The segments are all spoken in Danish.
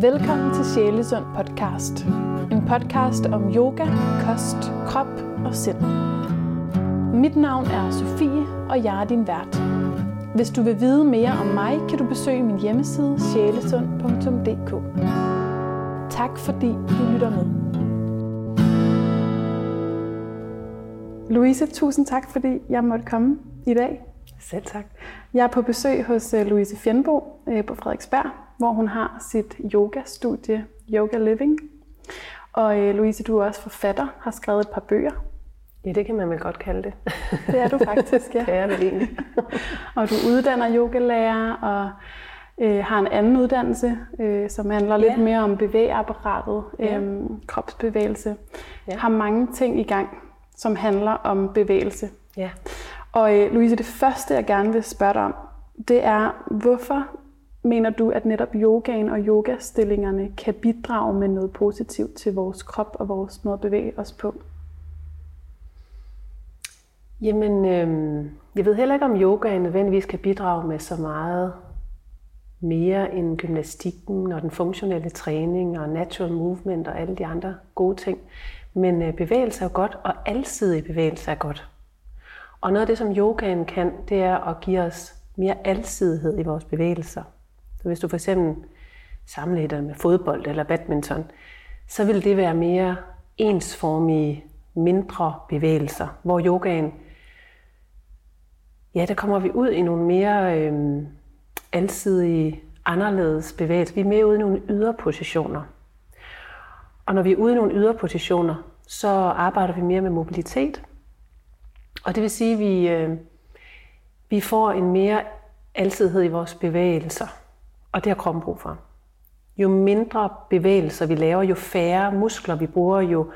Velkommen til Sjælesund podcast. En podcast om yoga, kost, krop og sind. Mit navn er Sofie, og jeg er din vært. Hvis du vil vide mere om mig, kan du besøge min hjemmeside sjælesund.dk. Tak fordi du lytter med. Louise, tusind tak fordi jeg måtte komme i dag. Selv tak. Jeg er på besøg hos øh, Louise Fjernbo øh, på Frederiksberg, hvor hun har sit yoga-studie Yoga Living. Og øh, Louise, du er også forfatter, har skrevet et par bøger. Ja, det kan man vel godt kalde det. Det er du faktisk, ja. det er vel egentlig. og du uddanner yogalærer og øh, har en anden uddannelse, øh, som handler ja. lidt mere om bevægeapparatet, ja. øh, kropsbevægelse. Ja. Har mange ting i gang, som handler om bevægelse. Ja. Og øh, Louise, det første, jeg gerne vil spørge dig om, det er, hvorfor mener du, at netop yogaen og yogastillingerne kan bidrage med noget positivt til vores krop og vores måde at bevæge os på? Jamen, øh, jeg ved heller ikke, om yogaen nødvendigvis kan bidrage med så meget mere end gymnastikken og den funktionelle træning og natural movement og alle de andre gode ting. Men øh, bevægelse er godt, og alsidig bevægelse er godt. Og noget af det, som yogaen kan, det er at give os mere alsidighed i vores bevægelser. Hvis du for eksempel sammenligner med fodbold eller badminton, så vil det være mere ensformige, mindre bevægelser, hvor yogaen, ja, der kommer vi ud i nogle mere øh, alsidige, anderledes bevægelser. Vi er mere ude i nogle yderpositioner. Og når vi er ude i nogle yderpositioner, så arbejder vi mere med mobilitet, og det vil sige, at vi, øh, vi får en mere alsidighed i vores bevægelser. Og det har kroppen brug for. Jo mindre bevægelser vi laver, jo færre muskler vi bruger, jo,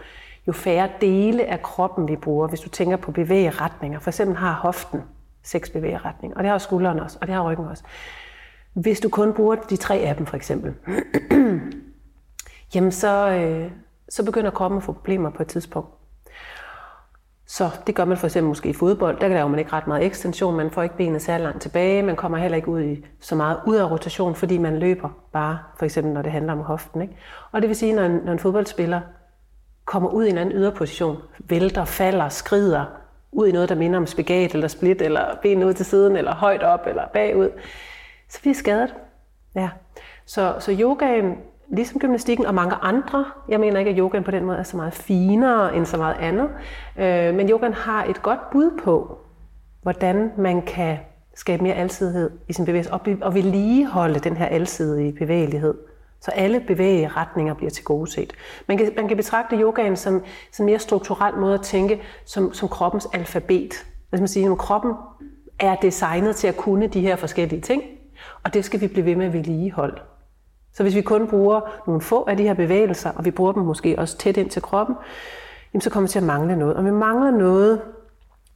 jo færre dele af kroppen vi bruger. Hvis du tænker på bevægeretninger. For eksempel har hoften seks bevægeretninger, og det har skulderen også, og det har ryggen også. Hvis du kun bruger de tre af dem for eksempel, jamen så, øh, så begynder kroppen at få problemer på et tidspunkt. Så det gør man for eksempel måske i fodbold. Der laver man ikke ret meget ekstension, man får ikke benet særlig langt tilbage, man kommer heller ikke ud i så meget ud af rotation, fordi man løber bare, for eksempel når det handler om hoften. Ikke? Og det vil sige, når en, når en fodboldspiller kommer ud i en anden yderposition, vælter, falder, skrider, ud i noget, der minder om spagat eller split, eller ben ud til siden, eller højt op, eller bagud, så bliver skadet. Ja. Så, så yogaen ligesom gymnastikken og mange andre. Jeg mener ikke, at yogaen på den måde er så meget finere end så meget andet. Øh, men yogaen har et godt bud på, hvordan man kan skabe mere alsidighed i sin bevægelse og vedligeholde den her alsidige bevægelighed. Så alle bevægeretninger bliver til gode set. Man kan, man kan betragte yogaen som, som en mere strukturel måde at tænke som, som kroppens alfabet. Hvis man siger, at kroppen er designet til at kunne de her forskellige ting, og det skal vi blive ved med at vedligeholde. Så hvis vi kun bruger nogle få af de her bevægelser, og vi bruger dem måske også tæt ind til kroppen, jamen så kommer vi til at mangle noget. Og vi mangler noget,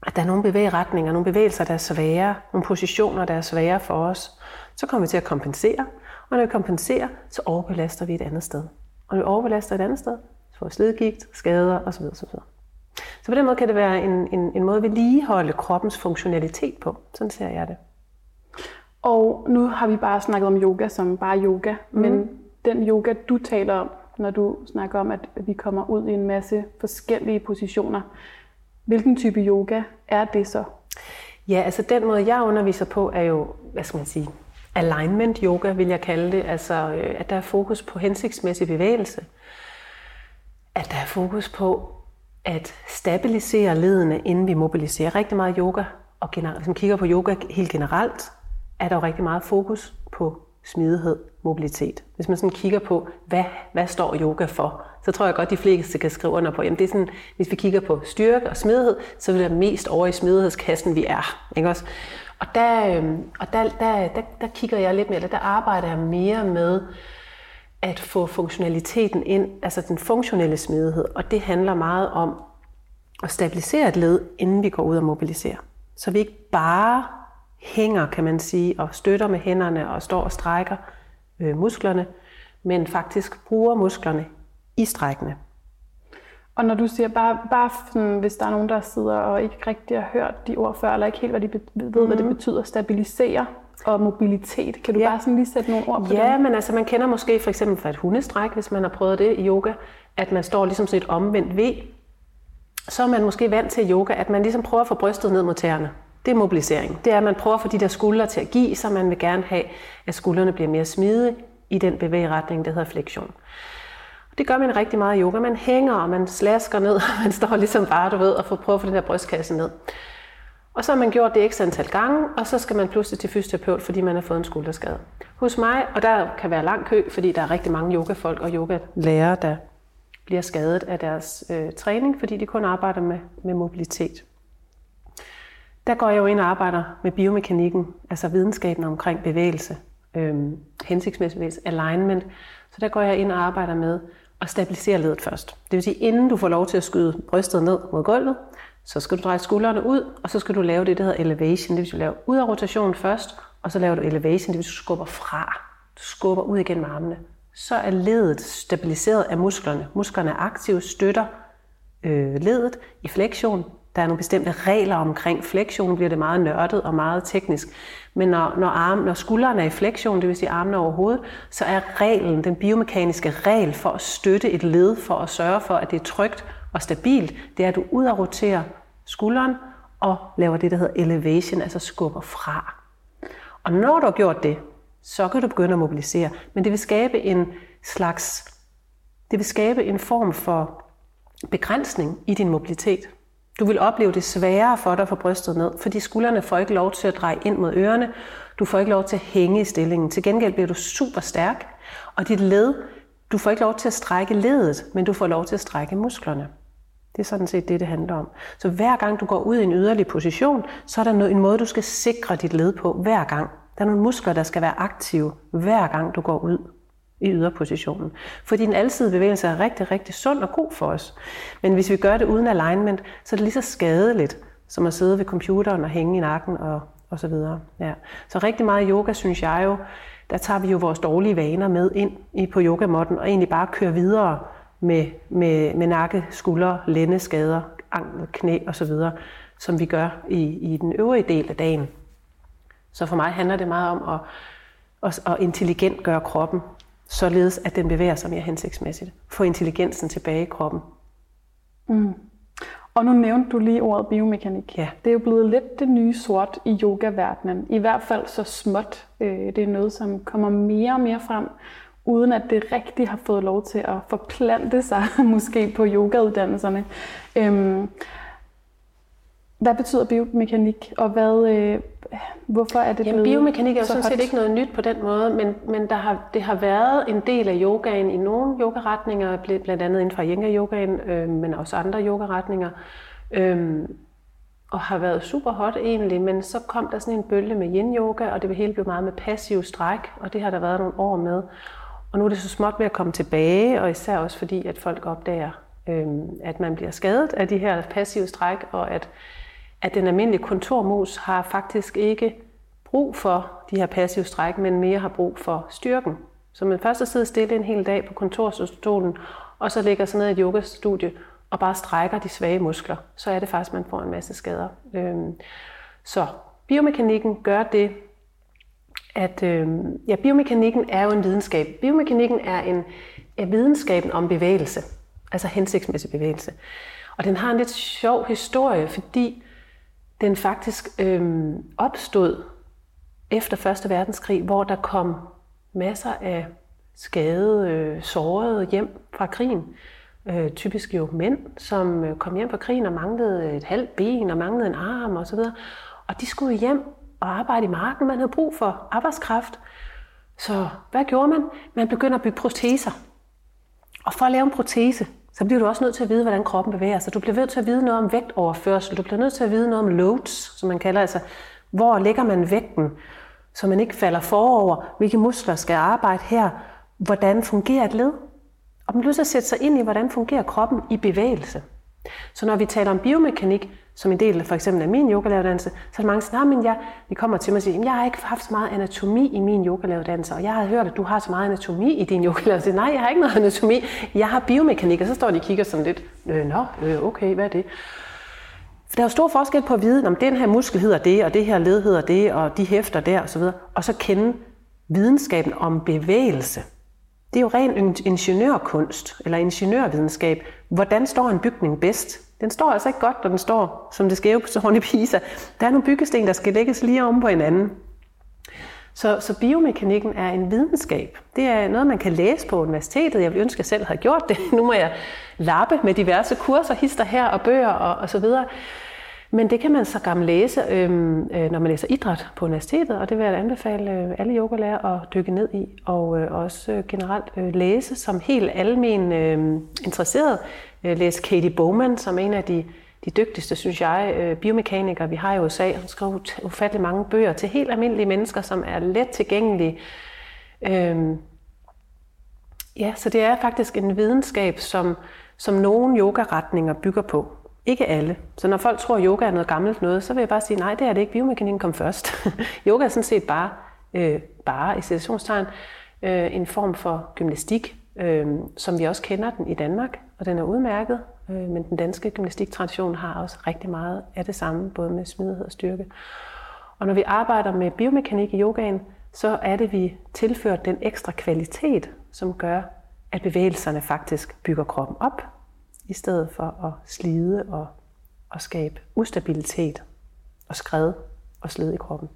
at der er nogle bevægeretninger, nogle bevægelser, der er svære, nogle positioner, der er svære for os, så kommer vi til at kompensere. Og når vi kompenserer, så overbelaster vi et andet sted. Og når vi overbelaster et andet sted, så får vi slidgigt, skader osv. osv. Så på den måde kan det være en, en, en måde at vedligeholde kroppens funktionalitet på. Sådan ser jeg det. Og nu har vi bare snakket om yoga som bare yoga, mm. men den yoga, du taler om, når du snakker om, at vi kommer ud i en masse forskellige positioner, hvilken type yoga er det så? Ja, altså den måde, jeg underviser på, er jo, hvad skal man sige, alignment yoga, vil jeg kalde det. Altså, øh, at der er fokus på hensigtsmæssig bevægelse. At der er fokus på at stabilisere ledene, inden vi mobiliserer. Rigtig meget yoga, og generelt, hvis man kigger på yoga helt generelt, er der jo rigtig meget fokus på smidighed, mobilitet. Hvis man sådan kigger på, hvad, hvad står yoga for, så tror jeg godt, de fleste kan skrive under på, jamen det er sådan, hvis vi kigger på styrke og smidighed, så vil det mest over i smidighedskassen, vi er. Ikke også? Og, der, øhm, og der, der, der, der kigger jeg lidt mere, eller der arbejder jeg mere med at få funktionaliteten ind, altså den funktionelle smidighed, og det handler meget om at stabilisere et led, inden vi går ud og mobiliserer. Så vi ikke bare hænger, kan man sige, og støtter med hænderne og står og strækker øh, musklerne, men faktisk bruger musklerne i strækkene. Og når du siger, bare, bare sådan, hvis der er nogen, der sidder og ikke rigtig har hørt de ord før, eller ikke helt hvad de ved, mm. hvad det mhm. betyder, stabilisere og mobilitet. Kan du Ja. bare sådan lige sætte nogle ord på Ja, det? men altså man kender måske for eksempel fra et hundestræk, hvis man har prøvet det i yoga, at man står ligesom sådan et omvendt V. Så er man måske vant til yoga, at man ligesom prøver at få brystet ned mod tæerne. Det er mobilisering. Det er, at man prøver at få de der skuldre til at give, så man vil gerne have, at skuldrene bliver mere smidige i den bevægeretning, der hedder flektion. Det gør man rigtig meget i yoga. Man hænger, og man slasker ned, og man står ligesom bare, du ved, og får prøvet at få den der brystkasse ned. Og så har man gjort det x antal gange, og så skal man pludselig til fysioterapeut, fordi man har fået en skulderskade. Hos mig, og der kan være lang kø, fordi der er rigtig mange yogafolk og yogalærere, der bliver skadet af deres øh, træning, fordi de kun arbejder med, med mobilitet. Der går jeg jo ind og arbejder med biomekanikken, altså videnskaben omkring bevægelse, øh, hensigtsmæssig bevægelse, alignment. Så der går jeg ind og arbejder med at stabilisere ledet først. Det vil sige, inden du får lov til at skyde brystet ned mod gulvet, så skal du dreje skuldrene ud, og så skal du lave det, der hedder elevation. Det vil sige, du laver ud af rotation først, og så laver du elevation, det vil sige, du skubber fra. Du skubber ud igen med armene. Så er ledet stabiliseret af musklerne. Musklerne er aktive, støtter øh, ledet i flektion. Der er nogle bestemte regler omkring flektion, bliver det meget nørdet og meget teknisk. Men når, når, arm, når skuldrene er i flektion, det vil sige armene over hovedet, så er reglen, den biomekaniske regel for at støtte et led, for at sørge for, at det er trygt og stabilt, det er, at du ud og roterer skulderen og laver det, der hedder elevation, altså skubber fra. Og når du har gjort det, så kan du begynde at mobilisere. Men det vil skabe en slags, det vil skabe en form for begrænsning i din mobilitet. Du vil opleve det sværere for dig at få brystet ned, fordi skuldrene får ikke lov til at dreje ind mod ørerne. Du får ikke lov til at hænge i stillingen. Til gengæld bliver du super stærk, og dit led, du får ikke lov til at strække ledet, men du får lov til at strække musklerne. Det er sådan set det, det handler om. Så hver gang du går ud i en yderlig position, så er der en måde, du skal sikre dit led på hver gang. Der er nogle muskler, der skal være aktive hver gang du går ud i yderpositionen. Fordi den alsidige bevægelse er rigtig, rigtig sund og god for os. Men hvis vi gør det uden alignment, så er det lige så skadeligt, som at sidde ved computeren og hænge i nakken og, og så videre. Ja. Så rigtig meget yoga, synes jeg jo, der tager vi jo vores dårlige vaner med ind i på yogamotten og egentlig bare kører videre med, med, med nakke, skuldre, lændeskader, ankel, knæ og så videre, som vi gør i, i den øvrige del af dagen. Så for mig handler det meget om at, at, at intelligent gøre kroppen, således at den bevæger sig mere hensigtsmæssigt. Få intelligensen tilbage i kroppen. Og nu nævnte du lige ordet biomekanik. Ja. Det er jo blevet lidt det nye sort i yogaverdenen. I hvert fald så småt. Øh, Det er noget, som kommer mere og mere frem, uden at det rigtig har fået lov til at forplante sig, måske på yogauddannelserne. Øhm, Hvad betyder biomekanik, og hvad, øh, hvorfor er det Jamen, biomekanik er jo så sådan set ikke noget nyt på den måde, men, men der har, det har været en del af yogaen i nogle yogaretninger, bl- blandt andet inden for yin-yogaen, øh, men også andre yogaretninger, øh, og har været super hot egentlig, men så kom der sådan en bølge med yin-yoga, og det hele blev meget med passiv stræk, og det har der været nogle år med. Og nu er det så småt ved at komme tilbage, og især også fordi, at folk opdager, øh, at man bliver skadet af de her passive stræk, og at at den almindelige kontormus har faktisk ikke brug for de her passive stræk, men mere har brug for styrken. Så man først at sidde stille en hel dag på kontorstolen, og så ligger sig ned i et yogastudie og bare strækker de svage muskler, så er det faktisk, at man får en masse skader. Øhm, så biomekanikken gør det, at øhm, ja, biomekanikken er jo en videnskab. Biomekanikken er en er videnskaben om bevægelse, altså hensigtsmæssig bevægelse. Og den har en lidt sjov historie, fordi den faktisk øh, opstod efter 1. verdenskrig, hvor der kom masser af skadede, øh, sårede hjem fra krigen. Øh, typisk jo mænd, som øh, kom hjem fra krigen og manglede et halvt ben og manglede en arm osv. Og de skulle hjem og arbejde i marken. Man havde brug for arbejdskraft. Så hvad gjorde man? Man begyndte at bygge proteser. Og for at lave en protese, så bliver du også nødt til at vide, hvordan kroppen bevæger sig. Du bliver nødt til at vide noget om vægtoverførsel. Du bliver nødt til at vide noget om loads, som man kalder altså, hvor lægger man vægten, så man ikke falder forover, hvilke muskler skal arbejde her, hvordan fungerer et led. Og man bliver nødt til at sætte sig ind i, hvordan fungerer kroppen i bevægelse. Så når vi taler om biomekanik, som en del for eksempel af min yogalæreruddannelse, så er der mange, der siger, men jeg, de kommer til mig og siger, jeg har ikke haft så meget anatomi i min yogalæreruddannelse, og jeg har hørt, at du har så meget anatomi i din yogalæreruddannelse. Nej, jeg har ikke noget anatomi, jeg har biomekanik, og så står de og kigger sådan lidt, øh, nå, øh, okay, hvad er det? der er jo stor forskel på at vide, om den her muskel hedder det, og det her led hedder det, og de hæfter der osv., og så kende videnskaben om bevægelse. Det er jo ren ingeniørkunst, eller ingeniørvidenskab. Hvordan står en bygning bedst? Den står altså ikke godt, når den står som det skæve på i Pisa. Der er nogle byggesten, der skal lægges lige om på hinanden. Så, så biomekanikken er en videnskab. Det er noget, man kan læse på universitetet. Jeg ville ønske, at jeg selv havde gjort det. Nu må jeg lappe med diverse kurser, hister her og bøger og, og så videre. Men det kan man så gammel læse, øhm, øh, når man læser idræt på universitetet, og det vil jeg anbefale øh, alle yogalærer at dykke ned i, og øh, også øh, generelt øh, læse som helt almen øh, interesseret. Øh, Læse Katie Bowman, som er en af de, de dygtigste, synes jeg, øh, biomekanikere, vi har i USA. Hun skriver ufattelig mange bøger til helt almindelige mennesker, som er let tilgængelige. Øhm, ja, så det er faktisk en videnskab, som, som nogle yogaretninger bygger på. Ikke alle. Så når folk tror, at yoga er noget gammelt noget, så vil jeg bare sige, nej, det er det ikke. Biomekanikken kom først. yoga er sådan set bare, øh, bare i situationstegn, øh, en form for gymnastik, øh, som vi også kender den i Danmark, og den er udmærket. Øh, men den danske gymnastiktradition har også rigtig meget af det samme, både med smidighed og styrke. Og når vi arbejder med biomekanik i yogaen, så er det, vi tilfører den ekstra kvalitet, som gør, at bevægelserne faktisk bygger kroppen op, i stedet for at slide og, og skabe ustabilitet og skred og slid i kroppen.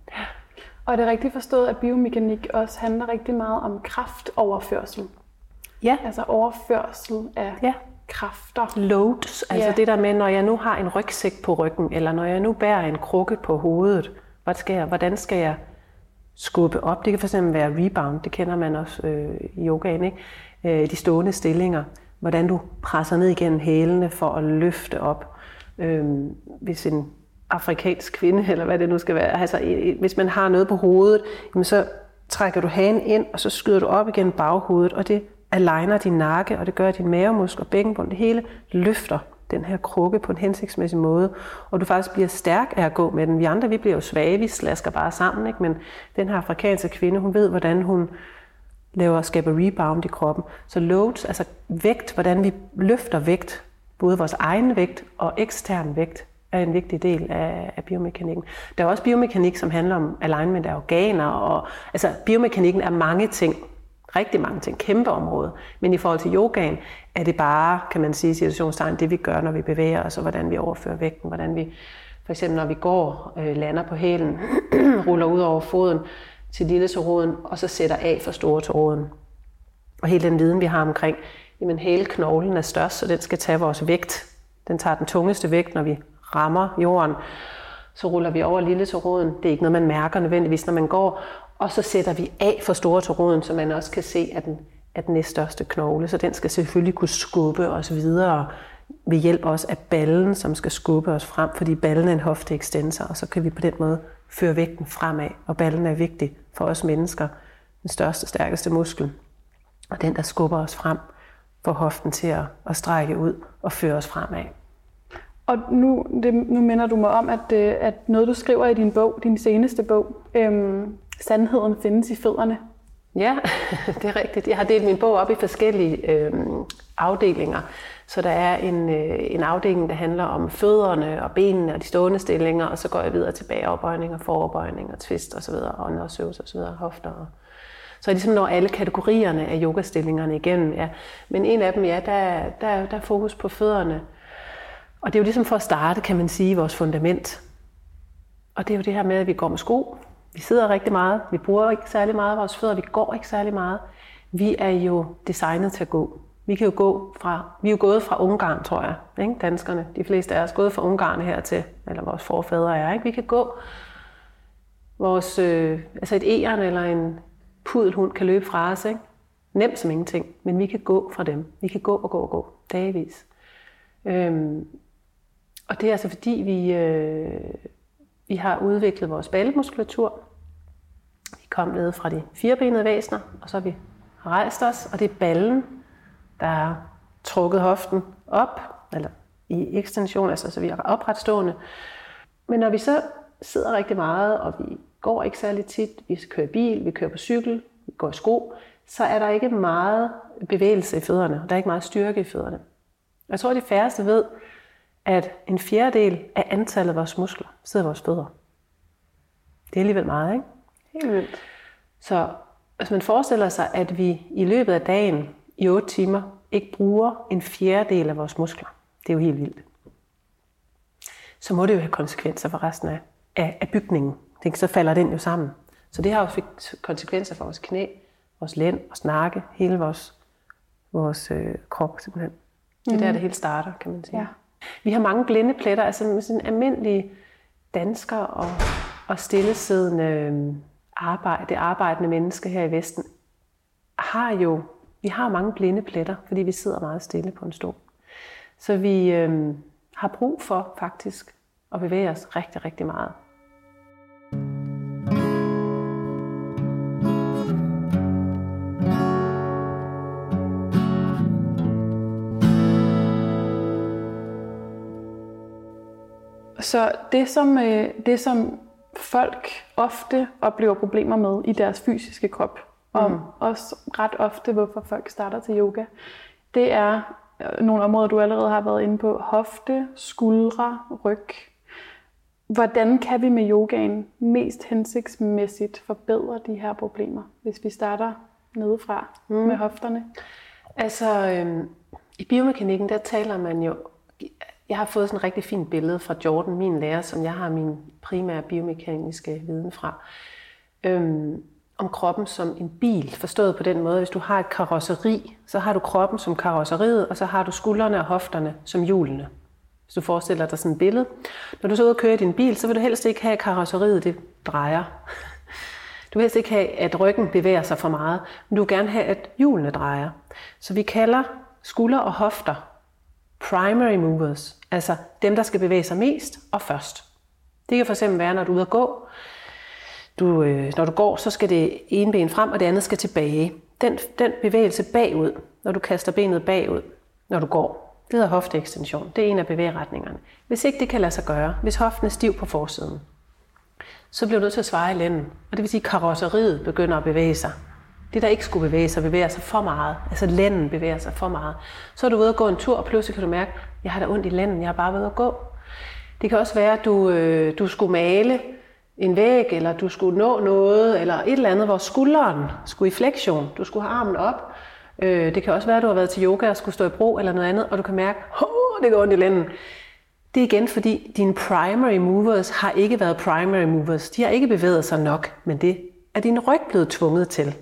Og er det rigtigt forstået, at biomekanik også handler rigtig meget om kraftoverførsel? Ja. Altså overførsel af ja. Kræfter. Loads, altså ja. det der med, når jeg nu har en rygsæk på ryggen, eller når jeg nu bærer en krukke på hovedet, hvad skal jeg, hvordan skal jeg skubbe op? Det kan fx være rebound, det kender man også øh, i yogaen, ikke? Øh, de stående stillinger hvordan du presser ned igennem hælene for at løfte op. Øhm, hvis en afrikansk kvinde, eller hvad det nu skal være, altså hvis man har noget på hovedet, jamen så trækker du hagen ind, og så skyder du op igen baghovedet, og det aligner din nakke, og det gør, at din mavemuskel og bækkenbund, det hele løfter den her krukke på en hensigtsmæssig måde, og du faktisk bliver stærk af at gå med den. Vi andre, vi bliver jo svage, vi slasker bare sammen, ikke? men den her afrikanske kvinde, hun ved, hvordan hun laver, skaber rebound i kroppen. Så loads, altså vægt, hvordan vi løfter vægt, både vores egen vægt og ekstern vægt, er en vigtig del af, af biomekanikken. Der er også biomekanik, som handler om alignment af organer, og altså biomekanikken er mange ting, rigtig mange ting, kæmpe område. Men i forhold til yogaen er det bare, kan man sige, situationstegn, det vi gør, når vi bevæger os, og hvordan vi overfører vægten, hvordan vi, for eksempel når vi går, øh, lander på hælen, ruller ud over foden, til lille tåråden, og så sætter af for store tåråden. Og hele den viden, vi har omkring, jamen hele knoglen er størst, så den skal tage vores vægt. Den tager den tungeste vægt, når vi rammer jorden. Så ruller vi over lille tåråden. Det er ikke noget, man mærker nødvendigvis, når man går. Og så sætter vi af for store tåråden, så man også kan se, at den er den næststørste knogle. Så den skal selvfølgelig kunne skubbe os videre ved hjælp også af ballen, som skal skubbe os frem, fordi ballen er en hofteekstensor, og så kan vi på den måde føre vægten fremad. Og ballen er vigtig for os mennesker, den største, stærkeste muskel, og den, der skubber os frem, får hoften til at, at strække ud og føre os fremad. Og nu, det, nu minder du mig om, at, øh, at noget, du skriver i din bog, din seneste bog, øhm, Sandheden findes i fødderne. Ja, det er rigtigt. Jeg har delt min bog op i forskellige øh, afdelinger. Så der er en, øh, en afdeling, der handler om fødderne og benene og de stående stillinger, og så går jeg videre til bagoverbøjninger, og twist osv., åndedrætsøvelser osv., hofter. Og så jeg ligesom når alle kategorierne af yogastillingerne igennem. Ja. Men en af dem, ja, der, der, der er fokus på fødderne. Og det er jo ligesom for at starte, kan man sige, vores fundament. Og det er jo det her med, at vi går med sko. Vi sidder rigtig meget. Vi bruger ikke særlig meget af vores fødder. Vi går ikke særlig meget. Vi er jo designet til at gå. Vi kan jo gå fra, vi er jo gået fra Ungarn, tror jeg, ikke? danskerne. De fleste af os gået fra Ungarn hertil, eller vores forfædre er. Ikke? Vi kan gå, vores, øh, altså et æren eller en pudelhund kan løbe fra os. Ikke? Nemt som ingenting, men vi kan gå fra dem. Vi kan gå og gå og gå, dagvis. Øhm, og det er altså fordi, vi, øh, vi har udviklet vores ballemuskulatur. Vi kom ned fra de firebenede væsener, og så har vi rejst os, og det er ballen, der har trukket hoften op, eller i ekstension, altså så vi er opretstående. Men når vi så sidder rigtig meget, og vi går ikke særlig tit, vi kører bil, vi kører på cykel, vi går i sko, så er der ikke meget bevægelse i fødderne. og Der er ikke meget styrke i fødderne. Jeg tror, de færreste ved, at en fjerdedel af antallet af vores muskler sidder i vores fødder. Det er alligevel meget, ikke? Helt vildt. Så hvis man forestiller sig, at vi i løbet af dagen i 8 timer ikke bruger en fjerdedel af vores muskler, det er jo helt vildt. Så må det jo have konsekvenser for resten af, af, af bygningen. Det, så falder den jo sammen. Så det har jo fik konsekvenser for vores knæ, vores lænd, vores nakke, hele vores, vores øh, krop simpelthen. Det er mm. der, det hele starter, kan man sige. Ja. Vi har mange blinde pletter, altså med sådan almindelige danskere og, og stillesiddende øhm, arbejde, det arbejdende menneske her i Vesten, har jo, vi har mange blinde pletter, fordi vi sidder meget stille på en stol. Så vi øh, har brug for faktisk at bevæge os rigtig, rigtig meget. Så det som, øh, det, som folk ofte oplever problemer med i deres fysiske krop, og mm. også ret ofte, hvorfor folk starter til yoga, det er øh, nogle områder, du allerede har været inde på. Hofte, skuldre, ryg. Hvordan kan vi med yogaen mest hensigtsmæssigt forbedre de her problemer, hvis vi starter nedefra mm. med hofterne? Altså, øhm, i biomekanikken, der taler man jo jeg har fået sådan et rigtig fint billede fra Jordan, min lærer, som jeg har min primære biomekaniske viden fra, øhm, om kroppen som en bil, forstået på den måde, hvis du har et karosseri, så har du kroppen som karosseriet, og så har du skuldrene og hofterne som hjulene. Hvis du forestiller dig sådan et billede. Når du så ud og kører din bil, så vil du helst ikke have, at karosseriet det drejer. Du vil helst ikke have, at ryggen bevæger sig for meget, men du vil gerne have, at hjulene drejer. Så vi kalder skulder og hofter primary movers, altså dem, der skal bevæge sig mest og først. Det kan fx være, når du er ude at gå. Du, øh, når du går, så skal det ene ben frem, og det andet skal tilbage. Den, den bevægelse bagud, når du kaster benet bagud, når du går, det hedder hofteekstension. Det er en af bevægeretningerne. Hvis ikke det kan lade sig gøre, hvis hoften er stiv på forsiden, så bliver du nødt til at svare i lænden. Og det vil sige, at karosseriet begynder at bevæge sig. Det, der ikke skulle bevæge sig, bevæger sig for meget. Altså lænden bevæger sig for meget. Så er du ude at gå en tur, og pludselig kan du mærke, jeg har da ondt i lænden, jeg har bare været at gå. Det kan også være, at du, øh, du skulle male en væg, eller du skulle nå noget, eller et eller andet, hvor skulderen skulle i flektion, Du skulle have armen op. Øh, det kan også være, at du har været til yoga og skulle stå i bro eller noget andet, og du kan mærke, at det går ondt i lænden. Det er igen, fordi dine primary movers har ikke været primary movers. De har ikke bevæget sig nok, men det er din ryg blevet tvunget til.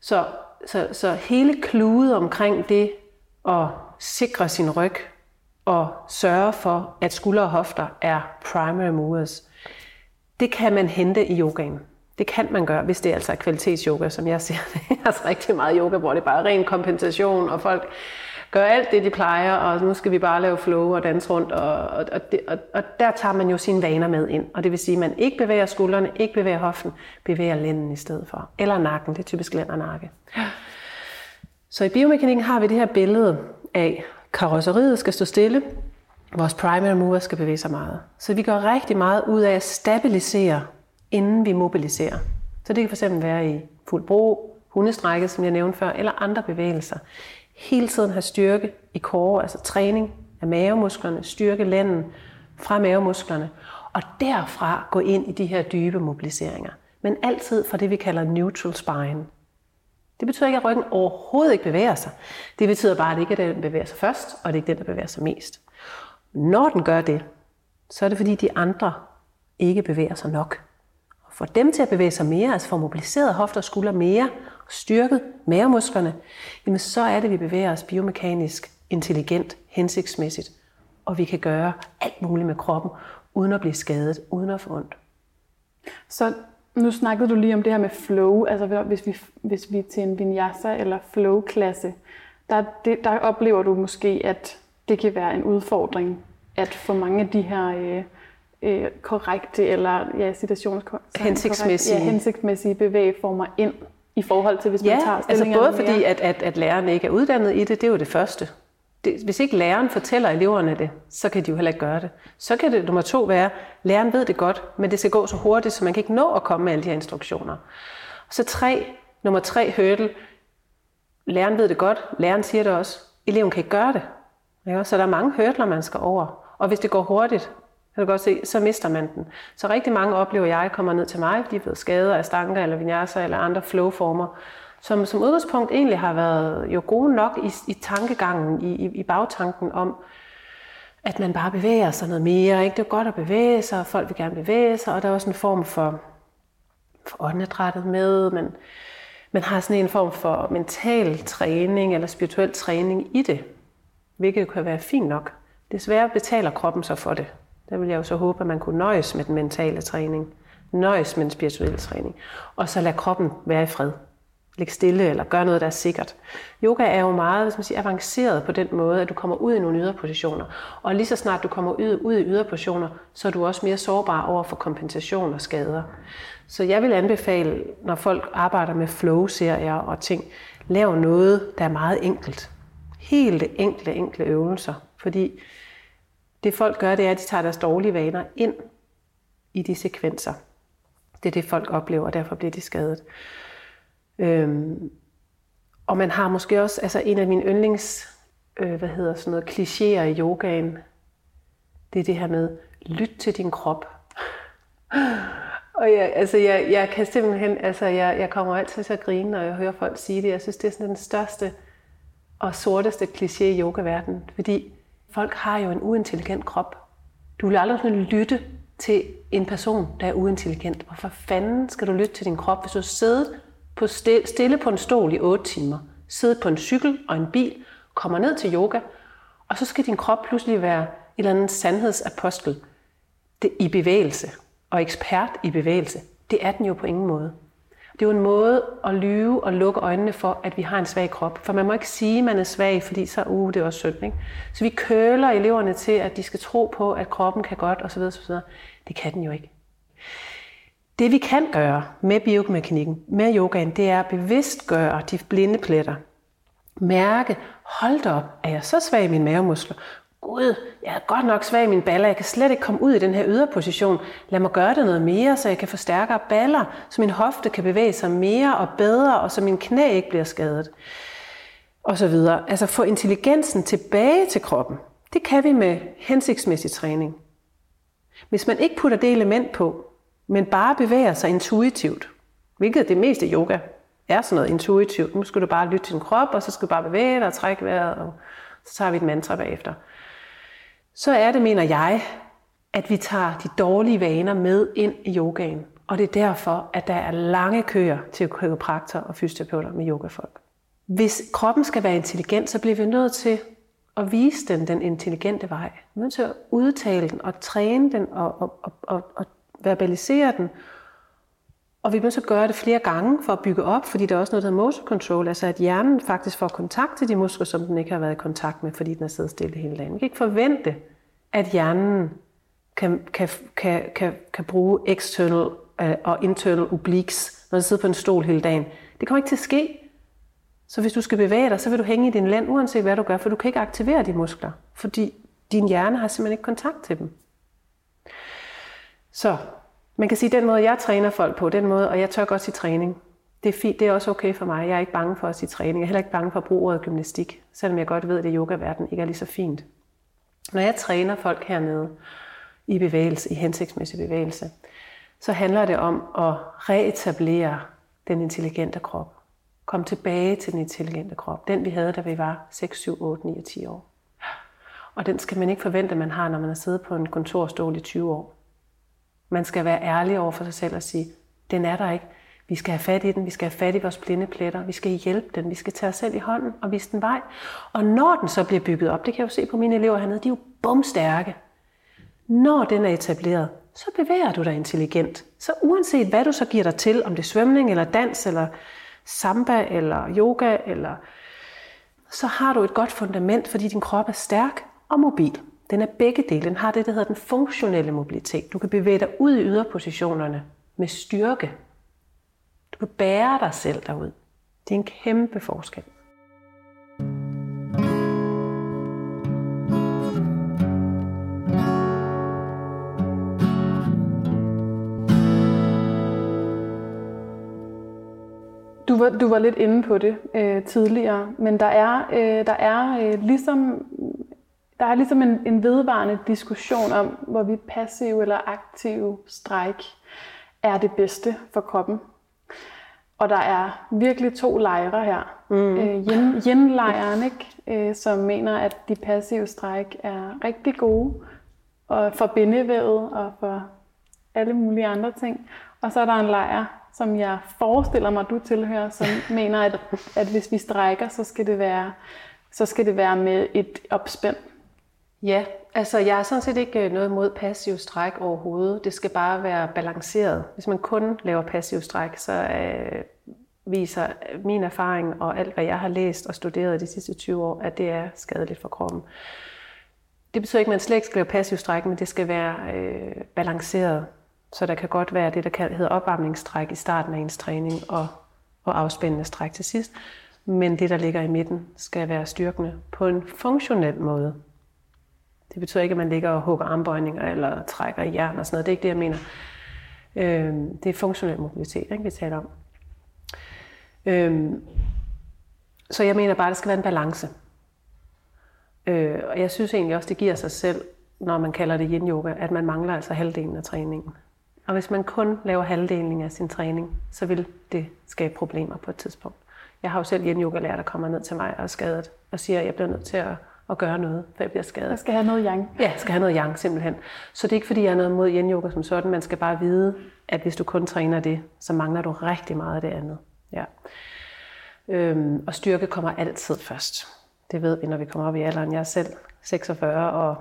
Så, så, så hele kludet omkring det at sikre sin ryg og sørge for, at skuldre og hofter er primary movers, det kan man hente i yogaen. Det kan man gøre, hvis det er altså kvalitetsyoga, som jeg ser. Det er altså rigtig meget yoga, hvor det er bare ren kompensation, og folk gør alt det, de plejer, og nu skal vi bare lave flow og danse rundt, og, og, og, det, og, og der tager man jo sine vaner med ind. Og det vil sige, at man ikke bevæger skuldrene, ikke bevæger hoften, bevæger lænden i stedet for. Eller nakken, det er typisk lænd og nakke. Så i biomekanikken har vi det her billede af, karosseriet skal stå stille, vores primary mover skal bevæge sig meget. Så vi gør rigtig meget ud af at stabilisere, inden vi mobiliserer. Så det kan fx være i fuld bro, hundestrækket, som jeg nævnte før, eller andre bevægelser hele tiden have styrke i core, altså træning af mavemusklerne, styrke lænden fra mavemusklerne, og derfra gå ind i de her dybe mobiliseringer. Men altid fra det, vi kalder neutral spine. Det betyder ikke, at ryggen overhovedet ikke bevæger sig. Det betyder bare, at det ikke er den, der bevæger sig først, og det er ikke den, der bevæger sig mest. Når den gør det, så er det fordi, de andre ikke bevæger sig nok. Og for dem til at bevæge sig mere, altså få mobiliseret hofter og skuldre mere, styrket mavemusklerne, jamen så er det, at vi bevæger os biomekanisk, intelligent, hensigtsmæssigt, og vi kan gøre alt muligt med kroppen, uden at blive skadet, uden at få ondt. Så nu snakkede du lige om det her med flow, altså hvis vi, hvis vi er til en vinyasa eller flow-klasse, der, det, der oplever du måske, at det kan være en udfordring, at få mange af de her øh, øh, korrekte eller ja, citations hensigtsmæssige. ja, hensigtsmæssige bevægeformer ind i forhold til, hvis ja, man tager altså både mere. fordi, at, at, at lærerne ikke er uddannet i det, det er jo det første. Det, hvis ikke læreren fortæller eleverne det, så kan de jo heller ikke gøre det. Så kan det nummer to være, læreren ved det godt, men det skal gå så hurtigt, så man kan ikke nå at komme med alle de her instruktioner. Så tre, nummer tre hurdle, læreren ved det godt, læreren siger det også, eleven kan ikke gøre det. Ja, så der er mange hurdler, man skal over. Og hvis det går hurtigt, kan du godt se, så mister man den. Så rigtig mange oplever, jeg kommer ned til mig, fordi de blevet skadet af stanker eller vinyasa eller andre flowformer, som som udgangspunkt egentlig har været jo gode nok i, i tankegangen, i, i, i bagtanken om, at man bare bevæger sig noget mere. Ikke? Det er godt at bevæge sig, og folk vil gerne bevæge sig, og der er også en form for, for åndedrættet med. men man har sådan en form for mental træning eller spirituel træning i det, hvilket kan være fint nok. Desværre betaler kroppen sig for det. Der vil jeg jo så håbe, at man kunne nøjes med den mentale træning, nøjes med den spirituelle træning, og så lade kroppen være i fred ligge stille eller gør noget, der er sikkert. Yoga er jo meget hvis man siger, avanceret på den måde, at du kommer ud i nogle yderpositioner. Og lige så snart du kommer ud, ud i yderpositioner, så er du også mere sårbar over for kompensation og skader. Så jeg vil anbefale, når folk arbejder med flow-serier og ting, lav noget, der er meget enkelt. Helt enkle, enkle øvelser. Fordi det folk gør, det er, at de tager deres dårlige vaner ind i de sekvenser. Det er det, folk oplever, og derfor bliver de skadet. Øhm, og man har måske også, altså en af mine yndlings, øh, hvad hedder sådan noget, klichéer i yogaen, det er det her med, lyt til din krop. og jeg, altså jeg, jeg kan simpelthen, altså jeg, jeg kommer altid til at grine, når jeg hører folk sige det. Jeg synes, det er sådan den største og sorteste kliché i yogaverdenen, fordi folk har jo en uintelligent krop. Du vil aldrig sådan lytte til en person, der er uintelligent. Hvorfor fanden skal du lytte til din krop, hvis du sidder på stille på en stol i 8 timer, sidde på en cykel og en bil, kommer ned til yoga, og så skal din krop pludselig være en eller anden sandhedsapostel det, i bevægelse og ekspert i bevægelse. Det er den jo på ingen måde. Det er jo en måde at lyve og lukke øjnene for, at vi har en svag krop. For man må ikke sige, at man er svag, fordi så uh, det er også synd. Ikke? Så vi køler eleverne til, at de skal tro på, at kroppen kan godt osv. osv. Det kan den jo ikke. Det vi kan gøre med biomekanikken, med yogaen, det er at bevidstgøre de blinde pletter. Mærke, hold da op, er jeg så svag i mine mavemuskler? Gud, jeg er godt nok svag i mine baller, jeg kan slet ikke komme ud i den her yderposition. Lad mig gøre det noget mere, så jeg kan få stærkere baller, så min hofte kan bevæge sig mere og bedre, og så min knæ ikke bliver skadet. Og så videre. Altså få intelligensen tilbage til kroppen. Det kan vi med hensigtsmæssig træning. Hvis man ikke putter det element på, men bare bevæger sig intuitivt, hvilket det meste yoga er sådan noget intuitivt. Nu skal du bare lytte til din krop, og så skal du bare bevæge dig og trække vejret, og så tager vi et mantra bagefter. Så er det, mener jeg, at vi tager de dårlige vaner med ind i yogaen. Og det er derfor, at der er lange køer til kiropraktor og fysioterapeuter med yogafolk. Hvis kroppen skal være intelligent, så bliver vi nødt til at vise den den intelligente vej. Vi er nødt til at udtale den og træne den og, og, og, og, og verbalisere den. Og vi må så gøre det flere gange for at bygge op, fordi der er også noget, der hedder motor control, altså at hjernen faktisk får kontakt til de muskler, som den ikke har været i kontakt med, fordi den har siddet stille hele dagen. Vi kan ikke forvente, at hjernen kan, kan, kan, kan, kan bruge external øh, og internal obliques, når den sidder på en stol hele dagen. Det kommer ikke til at ske. Så hvis du skal bevæge dig, så vil du hænge i din land, uanset hvad du gør, for du kan ikke aktivere de muskler, fordi din hjerne har simpelthen ikke kontakt til dem. Så man kan sige, at den måde, jeg træner folk på, den måde, og jeg tør godt sige træning, det er, fint, det er også okay for mig. Jeg er ikke bange for at sige træning. Jeg er heller ikke bange for at bruge ordet gymnastik, selvom jeg godt ved, at det yoga-verden ikke er lige så fint. Når jeg træner folk hernede i bevægelse, i hensigtsmæssig bevægelse, så handler det om at reetablere den intelligente krop. Kom tilbage til den intelligente krop. Den vi havde, da vi var 6, 7, 8, 9 og 10 år. Og den skal man ikke forvente, at man har, når man har siddet på en kontorstol i 20 år. Man skal være ærlig over for sig selv og sige, den er der ikke. Vi skal have fat i den, vi skal have fat i vores blinde pletter, vi skal hjælpe den, vi skal tage os selv i hånden og vise den vej. Og når den så bliver bygget op, det kan jeg jo se på mine elever hernede, de er jo bumstærke. Når den er etableret, så bevæger du dig intelligent. Så uanset hvad du så giver dig til, om det er svømning eller dans eller samba eller yoga, eller, så har du et godt fundament, fordi din krop er stærk og mobil. Den er begge dele. Den har det, der hedder den funktionelle mobilitet. Du kan bevæge dig ud i yderpositionerne med styrke. Du kan bære dig selv derud. Det er en kæmpe forskel. Du var, du var lidt inde på det øh, tidligere, men der er, øh, der er øh, ligesom der er ligesom en, en vedvarende diskussion om, hvorvidt passiv eller aktiv stræk er det bedste for kroppen. Og der er virkelig to lejre her. Mm. Øh, yin, yin-lejren, ikke? Øh, som mener, at de passive stræk er rigtig gode og for bindevævet og for alle mulige andre ting. Og så er der en lejr, som jeg forestiller mig, du tilhører, som mener, at, at hvis vi strækker, så skal det være, så skal det være med et opspænd. Ja, altså jeg er sådan set ikke øh, noget mod passiv stræk overhovedet. Det skal bare være balanceret. Hvis man kun laver passiv stræk, så øh, viser min erfaring og alt, hvad jeg har læst og studeret de sidste 20 år, at det er skadeligt for kroppen. Det betyder ikke, at man slet ikke skal lave passiv stræk, men det skal være øh, balanceret. Så der kan godt være det, der hedder opvarmningsstræk i starten af ens træning og, og afspændende stræk til sidst. Men det, der ligger i midten, skal være styrkende på en funktionel måde. Det betyder ikke, at man ligger og hugger armbøjninger eller trækker i jern og sådan noget. Det er ikke det, jeg mener. Øh, det er funktionel mobilitet, ikke, vi taler om. Øh, så jeg mener bare, at der skal være en balance. Øh, og jeg synes egentlig også, det giver sig selv, når man kalder det yin-yoga, at man mangler altså halvdelen af træningen. Og hvis man kun laver halvdelen af sin træning, så vil det skabe problemer på et tidspunkt. Jeg har jo selv yin-yoga-lærer, der kommer ned til mig og er skadet, og siger, at jeg bliver nødt til at, at gøre noget, for jeg bliver skadet. Jeg skal have noget yang. Ja, jeg skal have noget yang, simpelthen. Så det er ikke, fordi jeg er noget mod yin-yoga som sådan. Man skal bare vide, at hvis du kun træner det, så mangler du rigtig meget af det andet. Ja. Øhm, og styrke kommer altid først. Det ved vi, når vi kommer op i alderen. Jeg er selv 46, og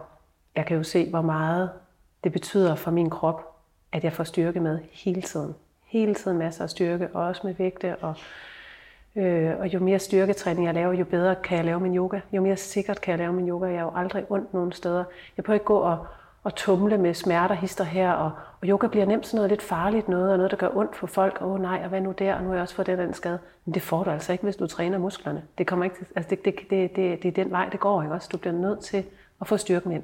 jeg kan jo se, hvor meget det betyder for min krop, at jeg får styrke med hele tiden. Hele tiden masser af styrke, og også med vægte. Og, øh, og jo mere styrketræning jeg laver, jo bedre kan jeg lave min yoga. Jo mere sikkert kan jeg lave min yoga. Jeg er jo aldrig ondt nogen steder. Jeg prøver ikke gå og, og tumle med smerter, hister her. Og, og yoga bliver nemt sådan noget lidt farligt noget, og noget, der gør ondt for folk. Åh oh, nej, og hvad nu der? Og nu har jeg også fået den den skade. Men det får du altså ikke, hvis du træner musklerne. Det, kommer ikke, til, altså det, det, det, det, det er den vej, det går. Ikke? Også du bliver nødt til at få styrken ind.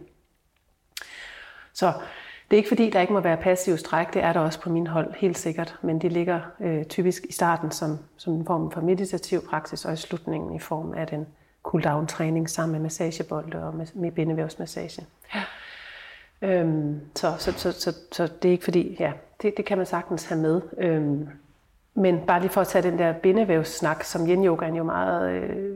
Så det er ikke fordi, der ikke må være passiv stræk, det er der også på min hold, helt sikkert, men de ligger øh, typisk i starten som, som en form for meditativ praksis, og i slutningen i form af den cool-down-træning sammen med massagebolde og med, med bindevævsmassage. Ja. Øhm, så, så, så, så, så det er ikke fordi, ja, det, det kan man sagtens have med. Øhm, men bare lige for at tage den der bindevævssnak, som yin-yogaen jo meget øh,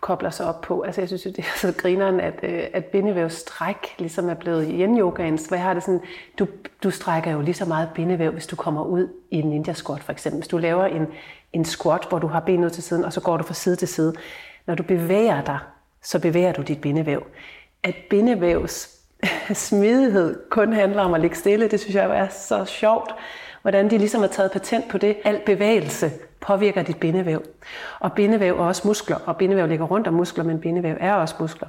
kobler sig op på. Altså jeg synes jo, det er så grineren, at, øh, at bindevævstræk ligesom er blevet yin yogaens, hvor jeg har det sådan, du, du strækker jo lige så meget bindevæv, hvis du kommer ud i en ninja squat for eksempel. Hvis du laver en, en squat, hvor du har benet til siden, og så går du fra side til side. Når du bevæger dig, så bevæger du dit bindevæv. At bindevævs smidighed kun handler om at ligge stille, det synes jeg er så sjovt hvordan de ligesom har taget patent på det. Al bevægelse påvirker dit bindevæv. Og bindevæv er også muskler, og bindevæv ligger rundt om muskler, men bindevæv er også muskler.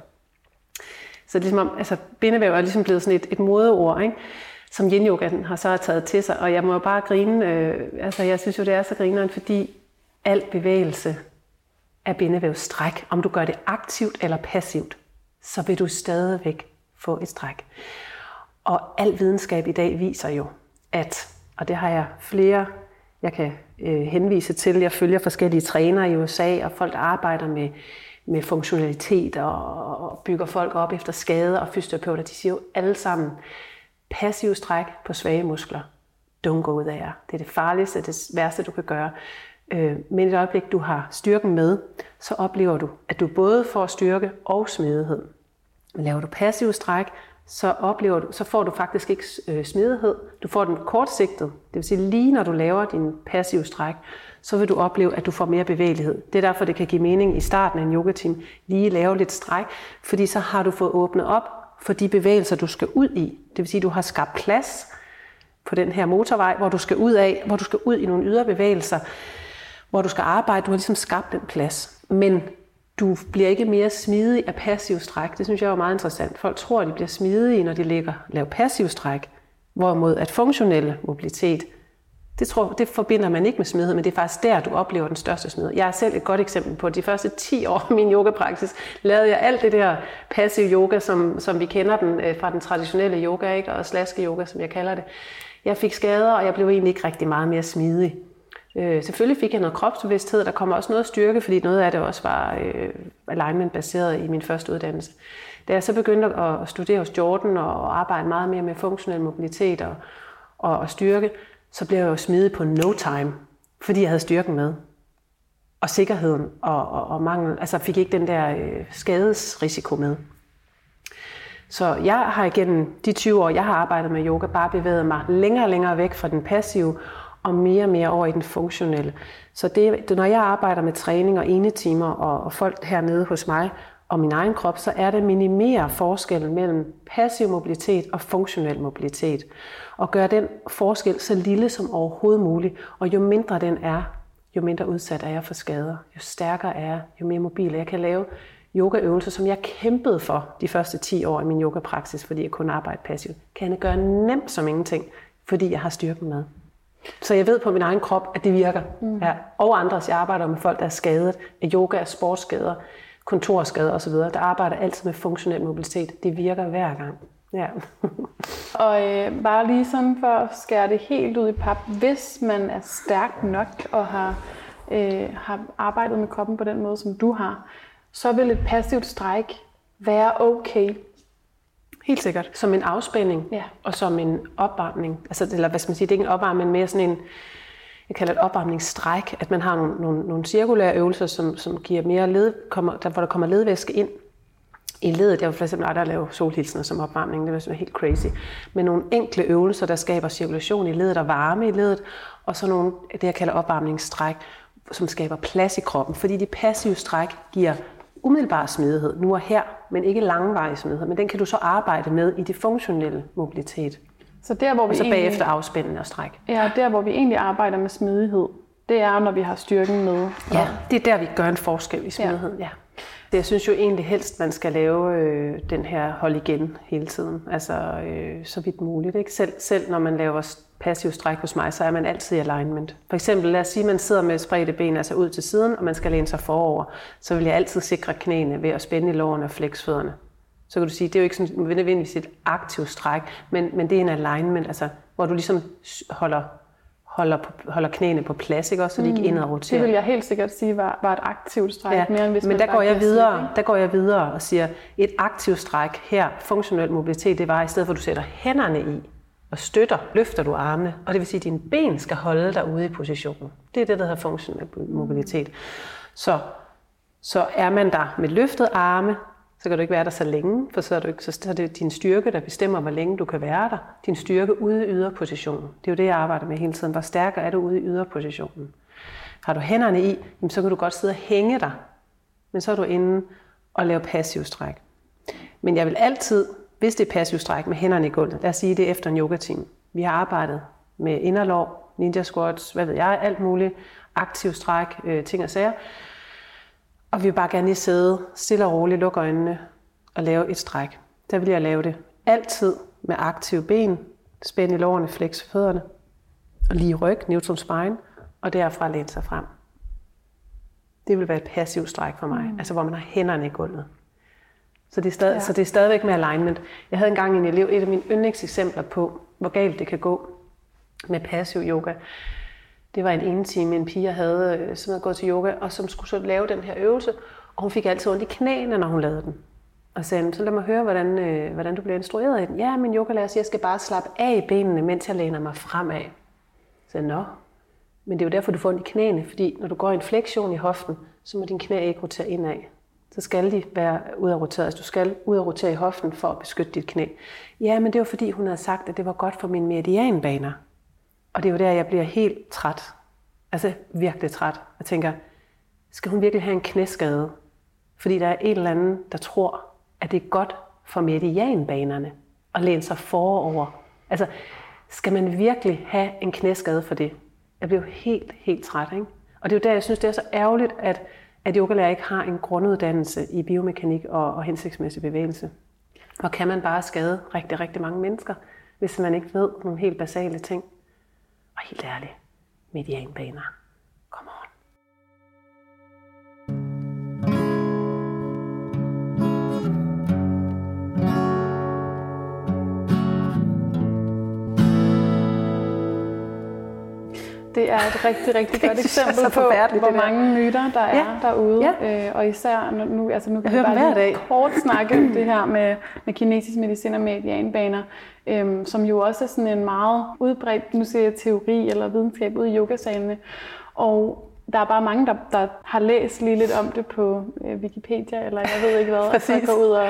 Så det er ligesom, altså, bindevæv er ligesom blevet sådan et, et modeord, ikke? som yin yoga har så taget til sig. Og jeg må jo bare grine, øh, altså jeg synes jo, det er så grineren, fordi al bevægelse er bindevævsstræk. Om du gør det aktivt eller passivt, så vil du stadigvæk få et stræk. Og al videnskab i dag viser jo, at og det har jeg flere, jeg kan øh, henvise til. Jeg følger forskellige trænere i USA, og folk arbejder med, med funktionalitet og, og bygger folk op efter skade og fysioterapeuter. De siger jo alle sammen, passiv stræk på svage muskler. Don't go there. Det er det farligste, det værste, du kan gøre. Øh, men i det øjeblik, du har styrken med, så oplever du, at du både får styrke og smidighed. Laver du passiv stræk, så, oplever du, så får du faktisk ikke øh, smidighed. Du får den kortsigtet. Det vil sige, lige når du laver din passive stræk, så vil du opleve, at du får mere bevægelighed. Det er derfor, det kan give mening i starten af en yogatime, lige lave lidt stræk, fordi så har du fået åbnet op for de bevægelser, du skal ud i. Det vil sige, du har skabt plads på den her motorvej, hvor du skal ud af, hvor du skal ud i nogle ydre bevægelser, hvor du skal arbejde. Du har ligesom skabt den plads. Men du bliver ikke mere smidig af passiv stræk. Det synes jeg er meget interessant. Folk tror, at de bliver smidige, når de ligger laver passiv stræk. Hvorimod at funktionelle mobilitet, det, tror, det forbinder man ikke med smidighed, men det er faktisk der, du oplever den største smidighed. Jeg er selv et godt eksempel på, de første 10 år af min yogapraksis, lavede jeg alt det der passiv yoga, som, som vi kender den øh, fra den traditionelle yoga, ikke? og slaske yoga, som jeg kalder det. Jeg fik skader, og jeg blev egentlig ikke rigtig meget mere smidig. Øh, selvfølgelig fik jeg noget kropsbevidsthed, der kom også noget styrke, fordi noget af det også var øh, alignment-baseret i min første uddannelse. Da jeg så begyndte at studere hos Jordan og arbejde meget mere med funktionel mobilitet og, og, og styrke, så blev jeg jo smidt på no time, fordi jeg havde styrken med. Og sikkerheden og, og, og mangel, altså fik ikke den der øh, skadesrisiko med. Så jeg har igennem de 20 år, jeg har arbejdet med yoga, bare bevæget mig længere og længere væk fra den passive og mere og mere over i den funktionelle. Så det, når jeg arbejder med træning og ene timer og, og folk hernede hos mig og min egen krop, så er det minimere forskellen mellem passiv mobilitet og funktionel mobilitet. Og gøre den forskel så lille som overhovedet muligt. Og jo mindre den er, jo mindre udsat er jeg for skader. Jo stærkere er jeg, jo mere mobil. Jeg kan lave yogaøvelser, som jeg kæmpede for de første 10 år i min yogapraksis, fordi jeg kun arbejdede passivt. Kan jeg gøre nemt som ingenting, fordi jeg har styrken med. Så jeg ved på min egen krop, at det virker. Mm. Ja. Og andres. Jeg arbejder med folk, der er skadet af yoga, sportsskader, kontorskader osv. Der arbejder altid med funktionel mobilitet. Det virker hver gang. Ja. og øh, bare lige sådan for at skære det helt ud i pap. Hvis man er stærk nok og har, øh, har arbejdet med kroppen på den måde, som du har, så vil et passivt stræk være okay. Helt sikkert. Som en afspænding ja. og som en opvarmning. Altså, eller hvad skal man sige, det er ikke en opvarmning, men mere sådan en, jeg kalder det et opvarmningsstræk, at man har nogle, nogle, nogle cirkulære øvelser, som, som giver mere led, kommer, der, hvor der kommer ledvæske ind i ledet. Jeg vil for eksempel aldrig lave solhilsener som opvarmning, det var helt crazy. Men nogle enkle øvelser, der skaber cirkulation i ledet og varme i ledet, og så nogle, det jeg kalder opvarmningsstræk, som skaber plads i kroppen. Fordi de passive stræk giver umiddelbar smidighed, nu og her, men ikke langvarig smidighed. Men den kan du så arbejde med i det funktionelle mobilitet. Så der, hvor vi og så egentlig, bagefter afspændende og stræk. Ja, der hvor vi egentlig arbejder med smidighed, det er, når vi har styrken med. Ja, det er der, vi gør en forskel i smidighed. Ja. ja. Jeg synes jo egentlig helst, man skal lave øh, den her hold igen hele tiden. Altså øh, så vidt muligt. Ikke? Selv, selv når man laver passiv stræk hos mig, så er man altid i alignment. For eksempel, lad os sige, at man sidder med spredte ben altså ud til siden, og man skal læne sig forover. Så vil jeg altid sikre knæene ved at spænde i lårene og flex fødderne. Så kan du sige, det er jo ikke sådan, nødvendigvis et aktivt stræk, men, men det er en alignment, altså, hvor du ligesom holder holder, på, holder knæene på plads, ikke? Også, så de ikke mm. indad roterer. Det vil jeg helt sikkert sige var, var et aktivt stræk, ja. mere end hvis Men man der går, jeg videre, der går jeg videre og siger, et aktivt stræk her, funktionel mobilitet, det var i stedet for, at du sætter hænderne i og støtter, løfter du armene, og det vil sige, at dine ben skal holde dig ude i positionen. Det er det, der hedder funktionel mobilitet. Så, så er man der med løftet arme, så kan du ikke være der så længe, for så er, du ikke, så er det din styrke, der bestemmer, hvor længe du kan være der. Din styrke ude i yderpositionen. Det er jo det, jeg arbejder med hele tiden. Hvor stærkere er du ude i yderpositionen? Har du hænderne i, så kan du godt sidde og hænge dig, men så er du inde og lave passiv stræk. Men jeg vil altid, hvis det er passiv stræk med hænderne i gulvet, lad os sige det er efter en yoga-team. Vi har arbejdet med inderlov, ninja squats, hvad ved jeg, alt muligt, aktiv stræk, øh, ting og sager. Og vi vil bare gerne lige sidde stille og roligt, lukke øjnene og lave et stræk. Der vil jeg lave det altid med aktive ben, spænde i lårene, flex fødderne, og lige ryg, neutral spine, og derfra læne sig frem. Det vil være et passivt stræk for mig, mm. altså hvor man har hænderne i gulvet. Så det, er stadig, ja. så det er stadigvæk med alignment. Jeg havde engang en elev, et af mine yndlingseksempler på, hvor galt det kan gå med passiv yoga. Det var en ene time, en pige havde, øh, som havde gået til yoga, og som skulle så lave den her øvelse, og hun fik altid ondt i knæene, når hun lavede den. Og sagde, så lad mig høre, hvordan, øh, hvordan du bliver instrueret i den. Ja, min yogalærer siger, jeg skal bare slappe af i benene, mens jeg læner mig fremad. Så jeg, nå, men det er jo derfor, du får ondt i knæene, fordi når du går i en fleksion i hoften, så må din knæ ikke rotere indad. Så skal de være ud af roteret. Altså, du skal ud af rotere i hoften for at beskytte dit knæ. Ja, men det var fordi, hun havde sagt, at det var godt for mine meridianbaner. Og det er jo der, jeg bliver helt træt. Altså virkelig træt. Jeg tænker, skal hun virkelig have en knæskade? Fordi der er en eller anden, der tror, at det er godt for medianbanerne at læne sig forover. Altså, skal man virkelig have en knæskade for det? Jeg bliver helt, helt træt. Ikke? Og det er jo der, jeg synes, det er så ærgerligt, at, at yogalærer ikke har en grunduddannelse i biomekanik og, og hensigtsmæssig bevægelse. Og kan man bare skade rigtig, rigtig mange mennesker, hvis man ikke ved nogle helt basale ting. Og helt ærligt, medianbaner. Come on. Det er et rigtig, rigtig godt eksempel på, hvor mange myter der er ja. derude. Ja. Øh, og især nu, nu, altså nu kan jeg bare lige kort snakke om det her med, med kinesisk medicin og medianbaner, øhm, som jo også er sådan en meget udbredt, nu siger jeg teori eller videnskab ude i yogasalene. Og der er bare mange, der, der har læst lige lidt om det på øh, Wikipedia, eller jeg ved ikke hvad, og så går ud og,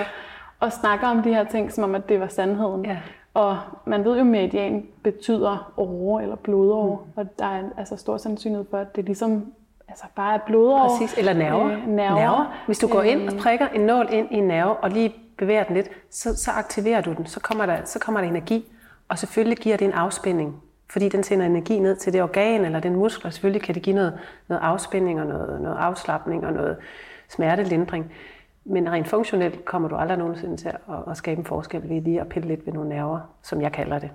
og snakker om de her ting, som om at det var sandheden. Ja. Og man ved jo, at median betyder åre eller blodår, mm. og der er altså stor sandsynlighed for, at det ligesom altså bare er blodår. Præcis, eller nerver. Øh, nerver. nerver. Hvis du går ind og øh. prikker en nål ind i en nerve, og lige bevæger den lidt, så, så aktiverer du den, så kommer, der, så kommer der energi, og selvfølgelig giver det en afspænding fordi den sender energi ned til det organ eller den muskel, og selvfølgelig kan det give noget, noget afspænding og noget, noget afslappning og noget smertelindring. Men rent funktionelt kommer du aldrig nogensinde til at, at skabe en forskel ved lige at pille lidt ved nogle nerver, som jeg kalder det.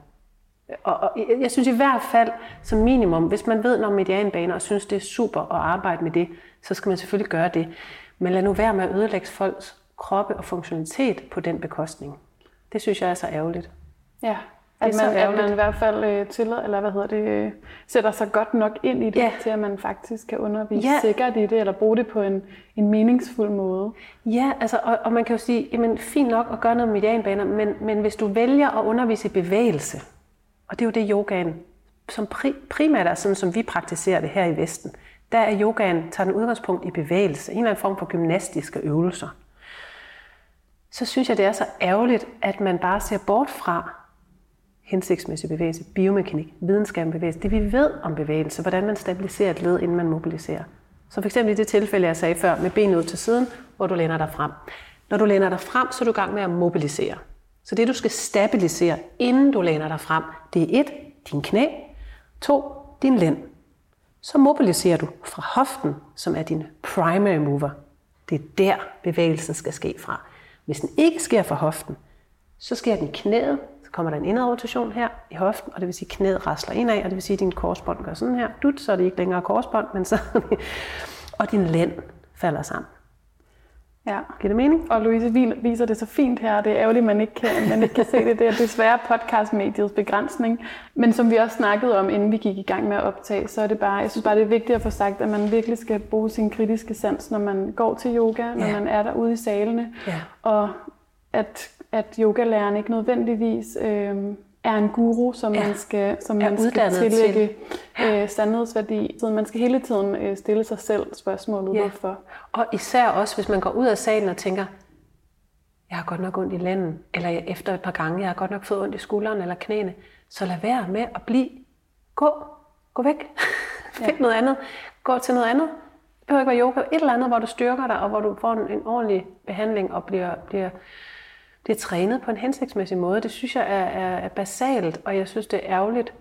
Og, og jeg synes i hvert fald, som minimum, hvis man ved noget medianbaner og synes, det er super at arbejde med det, så skal man selvfølgelig gøre det. Men lad nu være med at ødelægge folks kroppe og funktionalitet på den bekostning. Det synes jeg er så ærgerligt. Ja, at man, at man i hvert fald øh, tillader, eller hvad hedder det, øh, sætter sig godt nok ind i det, ja. til at man faktisk kan undervise ja. sikkert i det, eller bruge det på en, en meningsfuld måde. Ja, altså, og, og man kan jo sige, jamen fint nok at gøre noget med medianbaner, men, men hvis du vælger at undervise i bevægelse, og det er jo det yogaen, som pri, primært er sådan, som vi praktiserer det her i Vesten, der er yogaen, tager den udgangspunkt i bevægelse, en eller anden form for gymnastiske øvelser. Så synes jeg, det er så ærgerligt, at man bare ser bort fra, hensigtsmæssig bevægelse, biomekanik, videnskab om bevægelse, det vi ved om bevægelse, hvordan man stabiliserer et led, inden man mobiliserer. Så for eksempel i det tilfælde, jeg sagde før, med benet ud til siden, hvor du læner dig frem. Når du læner dig frem, så er du i gang med at mobilisere. Så det, du skal stabilisere, inden du læner dig frem, det er et, din knæ, to, din lænd. Så mobiliserer du fra hoften, som er din primary mover. Det er der, bevægelsen skal ske fra. Hvis den ikke sker fra hoften, så sker den i knæet, så kommer der en indad rotation her i hoften, og det vil sige, at knæet rasler indad, og det vil sige, at din korsbånd gør sådan her. Dut, så er det ikke længere korsbånd, men så... og din lænd falder sammen. Ja. Giver det mening? Og Louise viser det så fint her, det er ærgerligt, at man ikke kan, man ikke kan se det. Det er desværre podcastmediets begrænsning. Men som vi også snakkede om, inden vi gik i gang med at optage, så er det bare, jeg synes bare, det er vigtigt at få sagt, at man virkelig skal bruge sin kritiske sans, når man går til yoga, når ja. man er derude i salene. Ja. Og at at yogalæreren ikke nødvendigvis øh, er en guru, som ja. man skal, som man skal tillægge til. øh, sandhedsværdi. Så man skal hele tiden øh, stille sig selv spørgsmålet, ja. hvorfor. Og især også, hvis man går ud af salen og tænker, jeg har godt nok ondt i lænden, eller efter et par gange, jeg har godt nok fået ondt i skulderen eller knæene, så lad være med at blive. Gå. Gå væk. Ja. Find noget andet. Gå til noget andet. Det behøver ikke være yoga. Et eller andet, hvor du styrker dig, og hvor du får en, en ordentlig behandling og bliver, bliver bliver trænet på en hensigtsmæssig måde. Det synes jeg er, er, er basalt, og jeg synes, det er ærgerligt,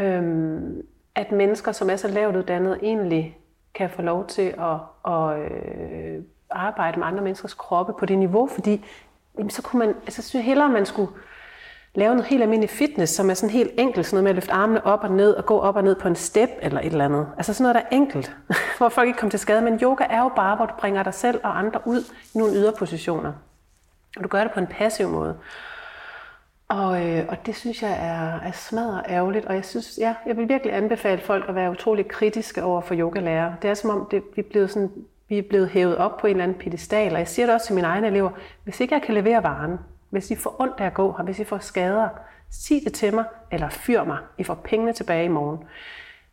øhm, at mennesker, som er så lavt uddannet, egentlig kan få lov til at, at øh, arbejde med andre menneskers kroppe på det niveau, fordi jamen, så kunne man, altså, synes jeg hellere, man skulle lave noget helt almindelig fitness, som er sådan helt enkelt, sådan noget med at løfte armene op og ned og gå op og ned på en step eller et eller andet. Altså sådan noget, der er enkelt, hvor folk ikke kommer til skade. Men yoga er jo bare, hvor du bringer dig selv og andre ud i nogle yderpositioner. Og du gør det på en passiv måde. Og, øh, og det synes jeg er, er smadret ærgerligt, og jeg synes, ja, jeg vil virkelig anbefale folk at være utrolig kritiske over for yogalærer. Det er som om, det, vi, er blevet sådan, vi er blevet hævet op på en eller anden pedestal, og jeg siger det også til mine egne elever, hvis ikke jeg kan levere varen, hvis I får ondt af at gå her, hvis I får skader, sig det til mig, eller fyr mig, I får pengene tilbage i morgen.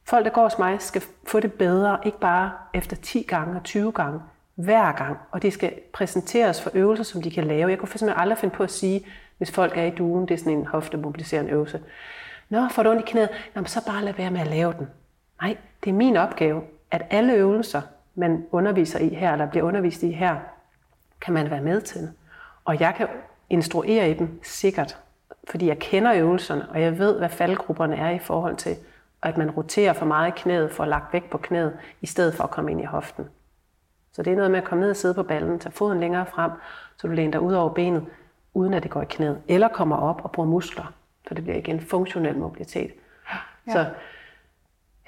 Folk, der går hos mig, skal få det bedre, ikke bare efter 10 gange og 20 gange, hver gang, og det skal præsenteres for øvelser, som de kan lave. Jeg kunne for eksempel aldrig finde på at sige, hvis folk er i duen, det er sådan en hoftemobiliserende øvelse. Nå, får du ondt i knæet? Nå, så bare lad være med at lave den. Nej, det er min opgave, at alle øvelser, man underviser i her, eller bliver undervist i her, kan man være med til. Og jeg kan instruere i dem sikkert, fordi jeg kender øvelserne, og jeg ved, hvad faldgrupperne er i forhold til, at man roterer for meget i knæet, for at lagt væk på knæet, i stedet for at komme ind i hoften. Så det er noget med at komme ned og sidde på ballen, tage foden længere frem, så du læner dig ud over benet, uden at det går i knæet. Eller kommer op og bruger muskler, så det bliver igen funktionel mobilitet. Ja. Så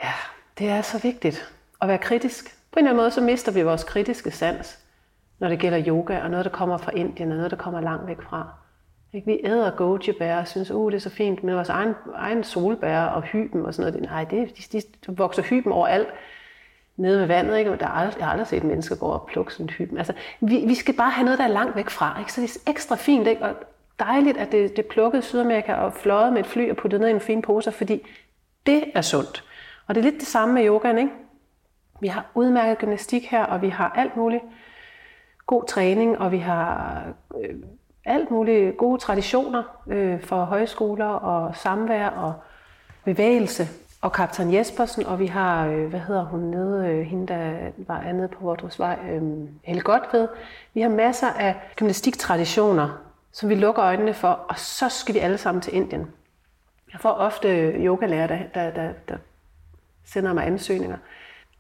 ja, det er så vigtigt at være kritisk. På en eller anden måde, så mister vi vores kritiske sans, når det gælder yoga, og noget, der kommer fra Indien, og noget, der kommer langt væk fra. Ikke? Vi æder goji-bær og synes, uh, det er så fint, men vores egen, egen solbær og hyben og sådan noget, nej, det, de, de vokser hyben overalt nede ved vandet. Ikke? Der er aldrig, jeg har aldrig set mennesker gå og plukke sådan en hyben. Altså, vi, vi skal bare have noget, der er langt væk fra. Ikke? Så det er ekstra fint, ikke? og dejligt, at det, det er plukket i Sydamerika og fløjet med et fly og puttet ned i en fin pose, fordi det er sundt. Og det er lidt det samme med yogaen. Ikke? Vi har udmærket gymnastik her, og vi har alt muligt god træning, og vi har øh, alt muligt gode traditioner øh, for højskoler og samvær og bevægelse. Og kaptajn Jespersen, og vi har, øh, hvad hedder hun nede, øh, hende der var andet på Vordrupsvej, øh, Helle Godved. Vi har masser af gymnastiktraditioner, som vi lukker øjnene for, og så skal vi alle sammen til Indien. Jeg får ofte yogalærer, der, der, der, der sender mig ansøgninger,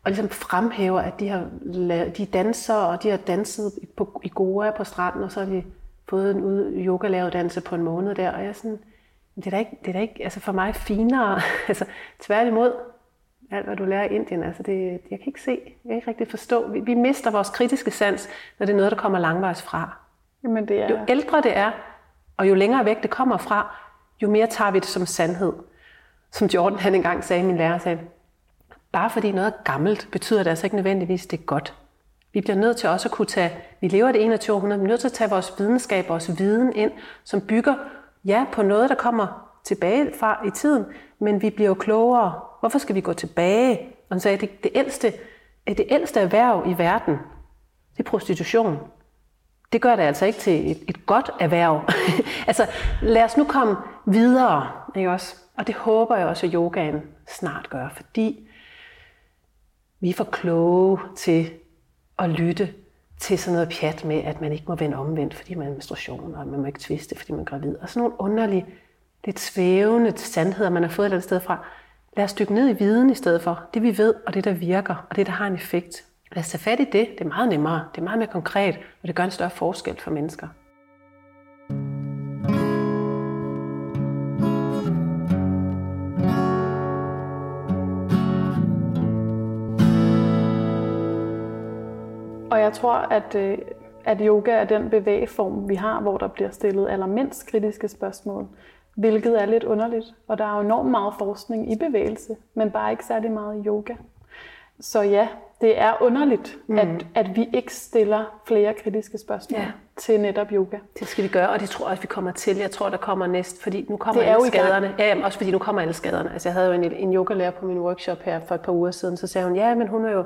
og ligesom fremhæver, at de har lavet, de danser, og de har danset på, i Goa på stranden, og så har de fået en yogalæreruddannelse på en måned der, og jeg er sådan, det er da ikke, det er da ikke altså for mig finere, altså tværtimod, alt hvad du lærer i Indien, altså det, jeg kan ikke se, jeg kan ikke rigtig forstå, vi, vi mister vores kritiske sans, når det er noget, der kommer langvejs fra. Jamen det er... Jo ældre det er, og jo længere væk det kommer fra, jo mere tager vi det som sandhed. Som Jordan han engang sagde, min lærer sagde, bare fordi noget er gammelt, betyder det altså ikke nødvendigvis, det er godt. Vi bliver nødt til også at kunne tage, vi lever i det 21. århundrede, vi er nødt til at tage vores videnskab, vores viden ind, som bygger ja, på noget, der kommer tilbage fra i tiden, men vi bliver jo klogere. Hvorfor skal vi gå tilbage? Og han sagde, at det, det, ældste, det ældste erhverv i verden, det er prostitution. Det gør det altså ikke til et, et godt erhverv. altså, lad os nu komme videre, ikke også? Og det håber jeg også, at yogaen snart gør, fordi vi er for kloge til at lytte til sådan noget pjat med, at man ikke må vende omvendt, fordi man er menstruation, og man må ikke tviste, fordi man er gravid. Og sådan nogle underlige, lidt svævende sandheder, man har fået et eller andet sted fra. Lad os dykke ned i viden i stedet for. Det vi ved, og det der virker, og det der har en effekt. Lad os tage fat i det. Det er meget nemmere. Det er meget mere konkret, og det gør en større forskel for mennesker. Jeg tror, at, øh, at yoga er den bevægeform, vi har, hvor der bliver stillet allermindst kritiske spørgsmål. Hvilket er lidt underligt. Og der er jo enormt meget forskning i bevægelse, men bare ikke særlig meget i yoga. Så ja, det er underligt, mm. at, at vi ikke stiller flere kritiske spørgsmål ja. til netop yoga. Det skal vi gøre, og det tror jeg, at vi kommer til. Jeg tror, der kommer næst, fordi nu kommer det er alle skaderne. Ja, jamen, også fordi nu kommer alle skaderne. Altså, jeg havde jo en, en yogalærer på min workshop her for et par uger siden, så sagde hun, ja, men hun er jo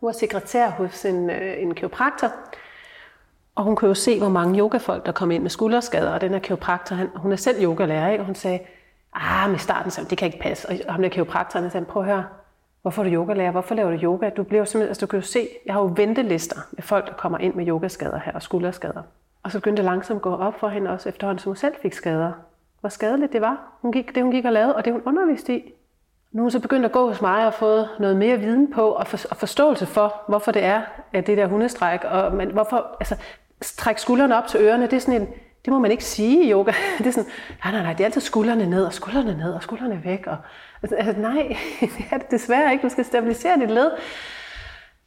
hun var sekretær hos en, øh, en kiropraktor, og hun kunne jo se, hvor mange yogafolk, der kom ind med skulderskader, og den her kiropraktor, han, hun er selv yogalærer, ikke? og hun sagde, ah, med starten, så det kan ikke passe. Og ham der kiropraktoren sagde, prøv at høre, hvorfor er du yogalærer? Hvorfor laver du yoga? Du bliver simpelthen, altså du kan jo se, jeg har jo ventelister med folk, der kommer ind med yogaskader her og skulderskader. Og så begyndte det langsomt at gå op for hende også efterhånden, som hun selv fik skader. Hvor skadeligt det var. Hun gik, det hun gik og lavede, og det hun underviste i, nu er hun så begyndt at gå hos mig og fået noget mere viden på og, for, og forståelse for, hvorfor det er, at det der hundestræk, og men hvorfor, altså, trække skuldrene op til ørerne, det er sådan en, det må man ikke sige i yoga. Det er sådan, nej, nej, nej, det er altid skuldrene ned, og skuldrene ned, og skuldrene væk. Og, altså, altså nej, det er det desværre ikke. Du skal stabilisere dit led.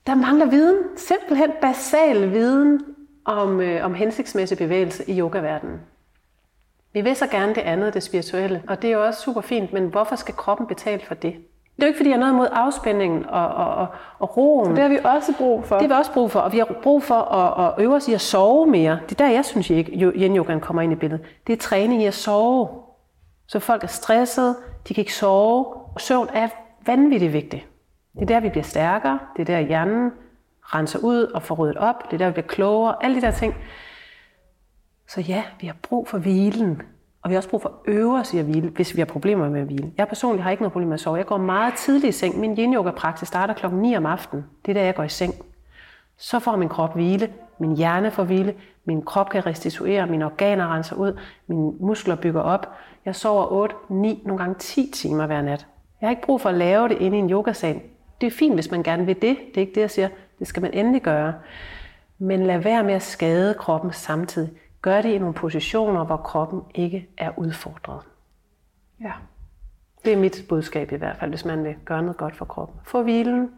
Der mangler viden, simpelthen basal viden om, øh, om hensigtsmæssig bevægelse i yogaverdenen. Vi vil så gerne det andet, det spirituelle, og det er jo også super fint, men hvorfor skal kroppen betale for det? Det er jo ikke, fordi jeg har noget mod afspændingen og, og, og, og roen. Det har vi også brug for. Det har vi også brug for, og vi har brug for at, at øve os i at sove mere. Det er der, jeg synes, yin-yogaen kommer ind i billedet. Det er træning i at sove. Så folk er stressede, de kan ikke sove. Og søvn er vanvittigt vigtigt. Det er der, vi bliver stærkere. Det er der, hjernen renser ud og får ryddet op. Det er der, vi bliver klogere. Alle de der ting. Så ja, vi har brug for hvilen, og vi har også brug for at øve os i at hvile, hvis vi har problemer med at hvile. Jeg personligt har ikke noget problem med at sove. Jeg går meget tidligt i seng. Min yin yoga praksis starter klokken 9 om aftenen. Det er der, jeg går i seng. Så får min krop hvile, min hjerne får hvile, min krop kan restituere, mine organer renser ud, mine muskler bygger op. Jeg sover 8, 9, nogle gange 10 timer hver nat. Jeg har ikke brug for at lave det inde i en yogasal. Det er fint, hvis man gerne vil det. Det er ikke det, jeg siger. Det skal man endelig gøre. Men lad være med at skade kroppen samtidig. Gør det i nogle positioner, hvor kroppen ikke er udfordret. Ja. Det er mit budskab i hvert fald, hvis man vil gøre noget godt for kroppen. Få hvilen,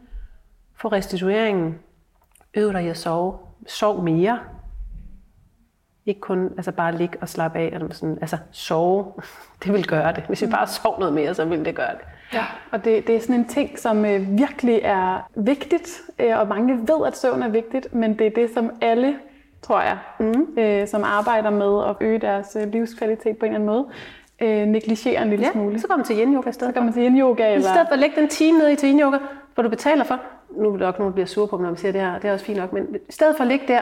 få restitueringen, øv dig i at sove, sov mere. Ikke kun altså bare ligge og slappe af, eller sådan, altså sove, det vil gøre det. Hvis vi bare sov noget mere, så vil det gøre det. Ja, og det, det er sådan en ting, som øh, virkelig er vigtigt, øh, og mange ved, at søvn er vigtigt, men det er det, som alle, tror jeg, mm. øh, som arbejder med at øge deres øh, livskvalitet på en eller anden måde, øh, negligerer en lille Ja, smule. så kommer man til yin yoga i stedet Så kan man sige en yoga, I eller... stedet for at lægge den time ned i til yin yoga, hvor du betaler for, nu er der nok nogen, der bliver sure på mig, når man siger det her, det er også fint nok, men i stedet for at ligge der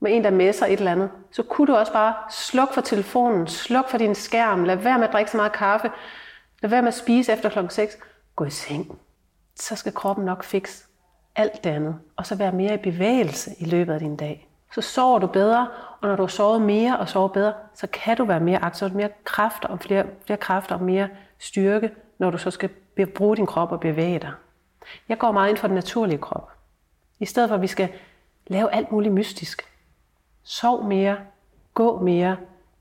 med en, der messer et eller andet, så kunne du også bare slukke for telefonen, sluk for din skærm, lad være med at drikke så meget kaffe, lad være med at spise efter klokken 6, gå i seng. Så skal kroppen nok fikse alt det andet, og så være mere i bevægelse i løbet af din dag. Så sover du bedre, og når du har sovet mere og sover bedre, så kan du være mere aktiv, så mere kræfter og flere, flere kræfter og mere styrke, når du så skal bruge din krop og bevæge dig. Jeg går meget ind for den naturlige krop. I stedet for, at vi skal lave alt muligt mystisk. Sov mere, gå mere,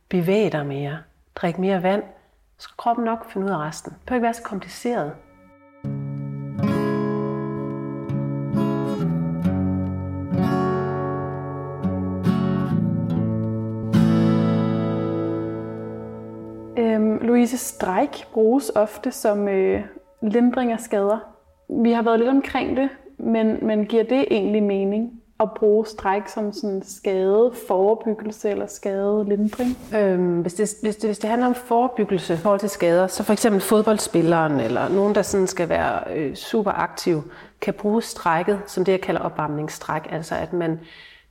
bevæg dig mere, drik mere vand, så skal kroppen nok finde ud af resten. Det behøver ikke være så kompliceret. Disse stræk bruges ofte som øh, lindring af skader. Vi har været lidt omkring det, men, men giver det egentlig mening at bruge stræk som sådan skade forebyggelse eller skade lindring? Øhm, hvis, det, hvis, det, hvis det handler om forebyggelse i forhold til skader, så for eksempel fodboldspilleren eller nogen, der sådan skal være øh, super aktiv, kan bruge strækket som det, jeg kalder opvarmningsstræk, altså at man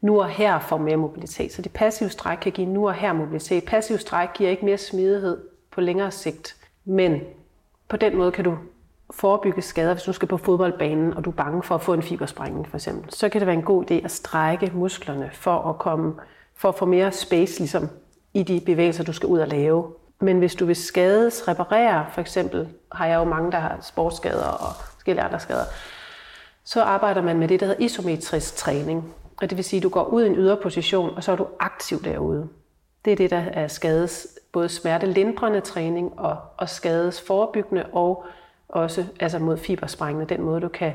nu og her får mere mobilitet. Så det passive stræk kan give nu og her mobilitet. Passiv stræk giver ikke mere smidighed på længere sigt, men på den måde kan du forebygge skader, hvis du skal på fodboldbanen, og du er bange for at få en fibersprængning for eksempel. Så kan det være en god idé at strække musklerne for at, komme, for at få mere space ligesom, i de bevægelser, du skal ud og lave. Men hvis du vil skades, reparere, for eksempel har jeg jo mange, der har sportsskader og forskellige andre skader, så arbejder man med det, der hedder isometrisk træning. Og det vil sige, at du går ud i en yderposition, og så er du aktiv derude. Det er det, der er skades, både smertelindrende træning og, og skades forebyggende og også altså mod fibersprængende, den måde, du kan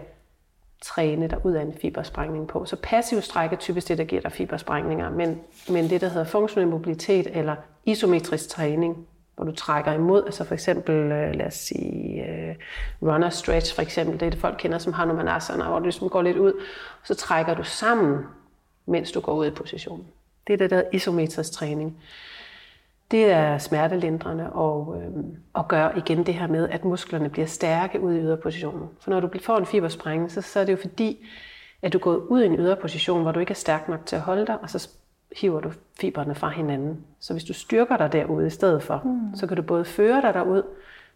træne dig ud af en fibersprængning på. Så passiv stræk er typisk det, der giver dig fibersprængninger, men, men det, der hedder funktionel mobilitet eller isometrisk træning, hvor du trækker imod, altså for eksempel, øh, lad os sige, øh, runner stretch for eksempel, det er det folk kender som Hanumanasana, hvor du ligesom går lidt ud, og så trækker du sammen, mens du går ud i positionen. Det er det, der hedder isometrisk træning. Det er smertelindrende og, øh, og gør igen det her med, at musklerne bliver stærke ud i yderpositionen. For når du får en fibersprængning, så, så er det jo fordi, at du går ud i en yderposition, hvor du ikke er stærk nok til at holde dig, og så hiver du fibrene fra hinanden. Så hvis du styrker dig derude i stedet for, mm. så kan du både føre dig derud,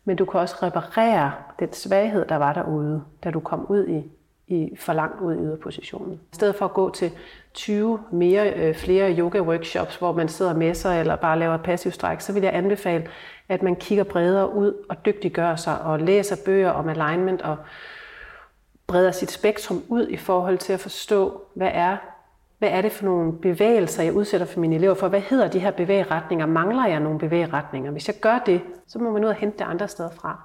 men du kan også reparere den svaghed, der var derude, da du kom ud i, i for langt ud i yderpositionen. I stedet for at gå til 20 mere, øh, flere yoga-workshops, hvor man sidder med sig eller bare laver passiv stræk, så vil jeg anbefale, at man kigger bredere ud og dygtiggør sig og læser bøger om alignment og breder sit spektrum ud i forhold til at forstå, hvad er hvad er det for nogle bevægelser, jeg udsætter for mine elever for? Hvad hedder de her bevægeretninger? Mangler jeg nogle bevægeretninger? Hvis jeg gør det, så må man ud og hente det andre steder fra.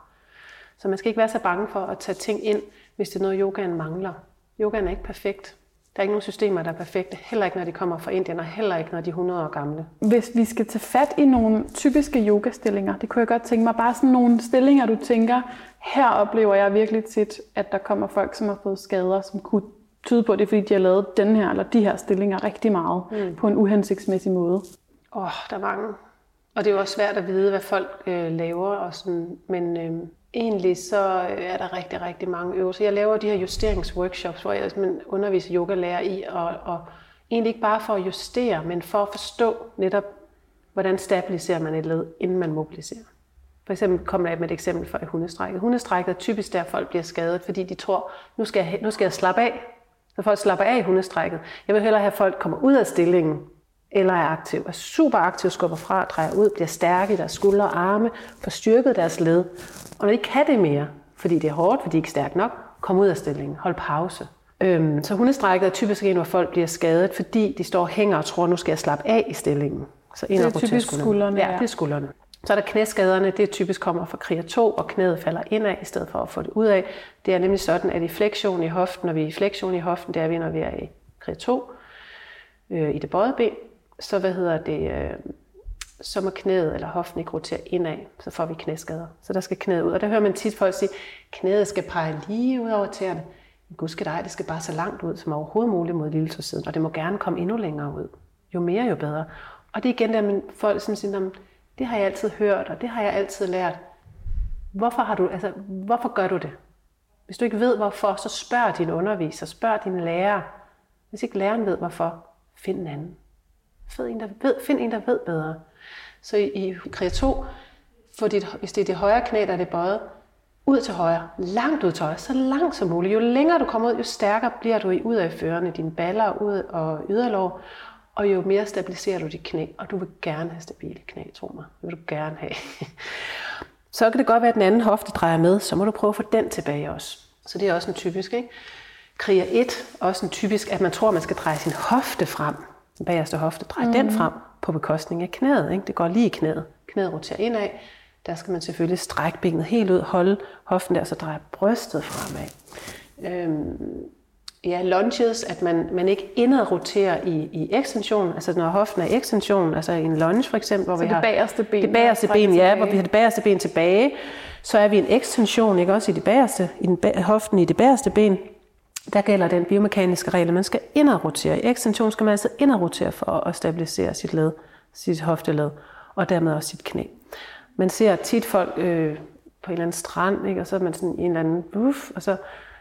Så man skal ikke være så bange for at tage ting ind, hvis det er noget, yogaen mangler. Yogaen er ikke perfekt. Der er ikke nogen systemer, der er perfekte. Heller ikke, når de kommer fra Indien, og heller ikke, når de er 100 år gamle. Hvis vi skal tage fat i nogle typiske yogastillinger, det kunne jeg godt tænke mig, bare sådan nogle stillinger, du tænker, her oplever jeg virkelig tit, at der kommer folk, som har fået skader, som kunne tyde på, det fordi de har lavet den her eller de her stillinger rigtig meget mm. på en uhensigtsmæssig måde. Åh, oh, der er mange. Og det er jo også svært at vide, hvad folk øh, laver. Og sådan. Men øh, egentlig så øh, er der rigtig, rigtig mange øvelser. Jeg laver de her justeringsworkshops, hvor jeg underviser yogalærer i, og, og egentlig ikke bare for at justere, men for at forstå netop, hvordan stabiliserer man et led, inden man mobiliserer. For eksempel kommer jeg med et eksempel for hundestrækket. Hundestrækket er typisk der, folk bliver skadet, fordi de tror, nu skal jeg, nu skal jeg slappe af. Så folk slapper af i hundestrækket. Jeg vil hellere have, at folk kommer ud af stillingen, eller er aktiv, er super aktiv, skubber fra, drejer ud, bliver stærke i deres skuldre og arme, får styrket deres led. Og når de ikke kan det mere, fordi det er hårdt, fordi de ikke er stærke nok, kom ud af stillingen, hold pause. Øhm, så hundestrækket er typisk en, hvor folk bliver skadet, fordi de står og hænger og tror, nu skal jeg slappe af i stillingen. Så det er typisk skuldrene. Ja, det er skuldrene. Så er der knæskaderne, det typisk kommer fra kriger 2, og knæet falder indad i stedet for at få det ud af. Det er nemlig sådan, at i flexion i hoften, når vi er i flexion i hoften, det er vi, når vi er i kriger 2, øh, i det bøjede ben, så hvad hedder det, øh, så må knæet eller hoften ikke rotere indad, så får vi knæskader. Så der skal knæet ud. Og der hører man tit folk sige, knæet skal pege lige ud over tæerne. Gud skal dig, det skal bare så langt ud som overhovedet muligt mod lille siden, og det må gerne komme endnu længere ud. Jo mere, jo bedre. Og det er igen der, men folk som siger, det har jeg altid hørt, og det har jeg altid lært. Hvorfor, har du, altså, hvorfor gør du det? Hvis du ikke ved hvorfor, så spørg din underviser, spørg din lærer. Hvis ikke læreren ved hvorfor, find en anden. Find en, der ved, find en, der ved bedre. Så i, i krige 2, for dit, hvis det er det højre knæ, der er det bøjet, ud til højre, langt ud til højre, så langt som muligt. Jo længere du kommer ud, jo stærkere bliver du i ud af førerne, dine baller ud og yderlov, og jo mere stabiliserer du dit knæ, og du vil gerne have stabile knæ, tro mig. Det vil du gerne have. så kan det godt være, at den anden hofte drejer med, så må du prøve at få den tilbage også. Så det er også en typisk, ikke? Kriger 1, også en typisk, at man tror, at man skal dreje sin hofte frem, bagerste hofte, dreje mm. den frem på bekostning af knæet. Ikke? Det går lige i knæet. Knæet roterer indad. Der skal man selvfølgelig strække benet helt ud, holde hoften der, så dreje brystet fremad. Øhm, ja, lunges, at man, man ikke indad roterer i, i ekstension, altså når hoften er i ekstension, altså i en lunge for eksempel, hvor så vi det har bagerste ben, det bagerste ben, ja, hvor vi har det bagerste ben tilbage, så er vi en ekstension, ikke også i det bagerste, i den, hoften i det bagerste ben, der gælder den biomekaniske regel, at man skal indadrotere. I ekstension skal man altså indadrotere for at stabilisere sit led, sit hofteled, og dermed også sit knæ. Man ser tit folk øh, på en eller anden strand, ikke? og så er man sådan i en eller anden buff, og så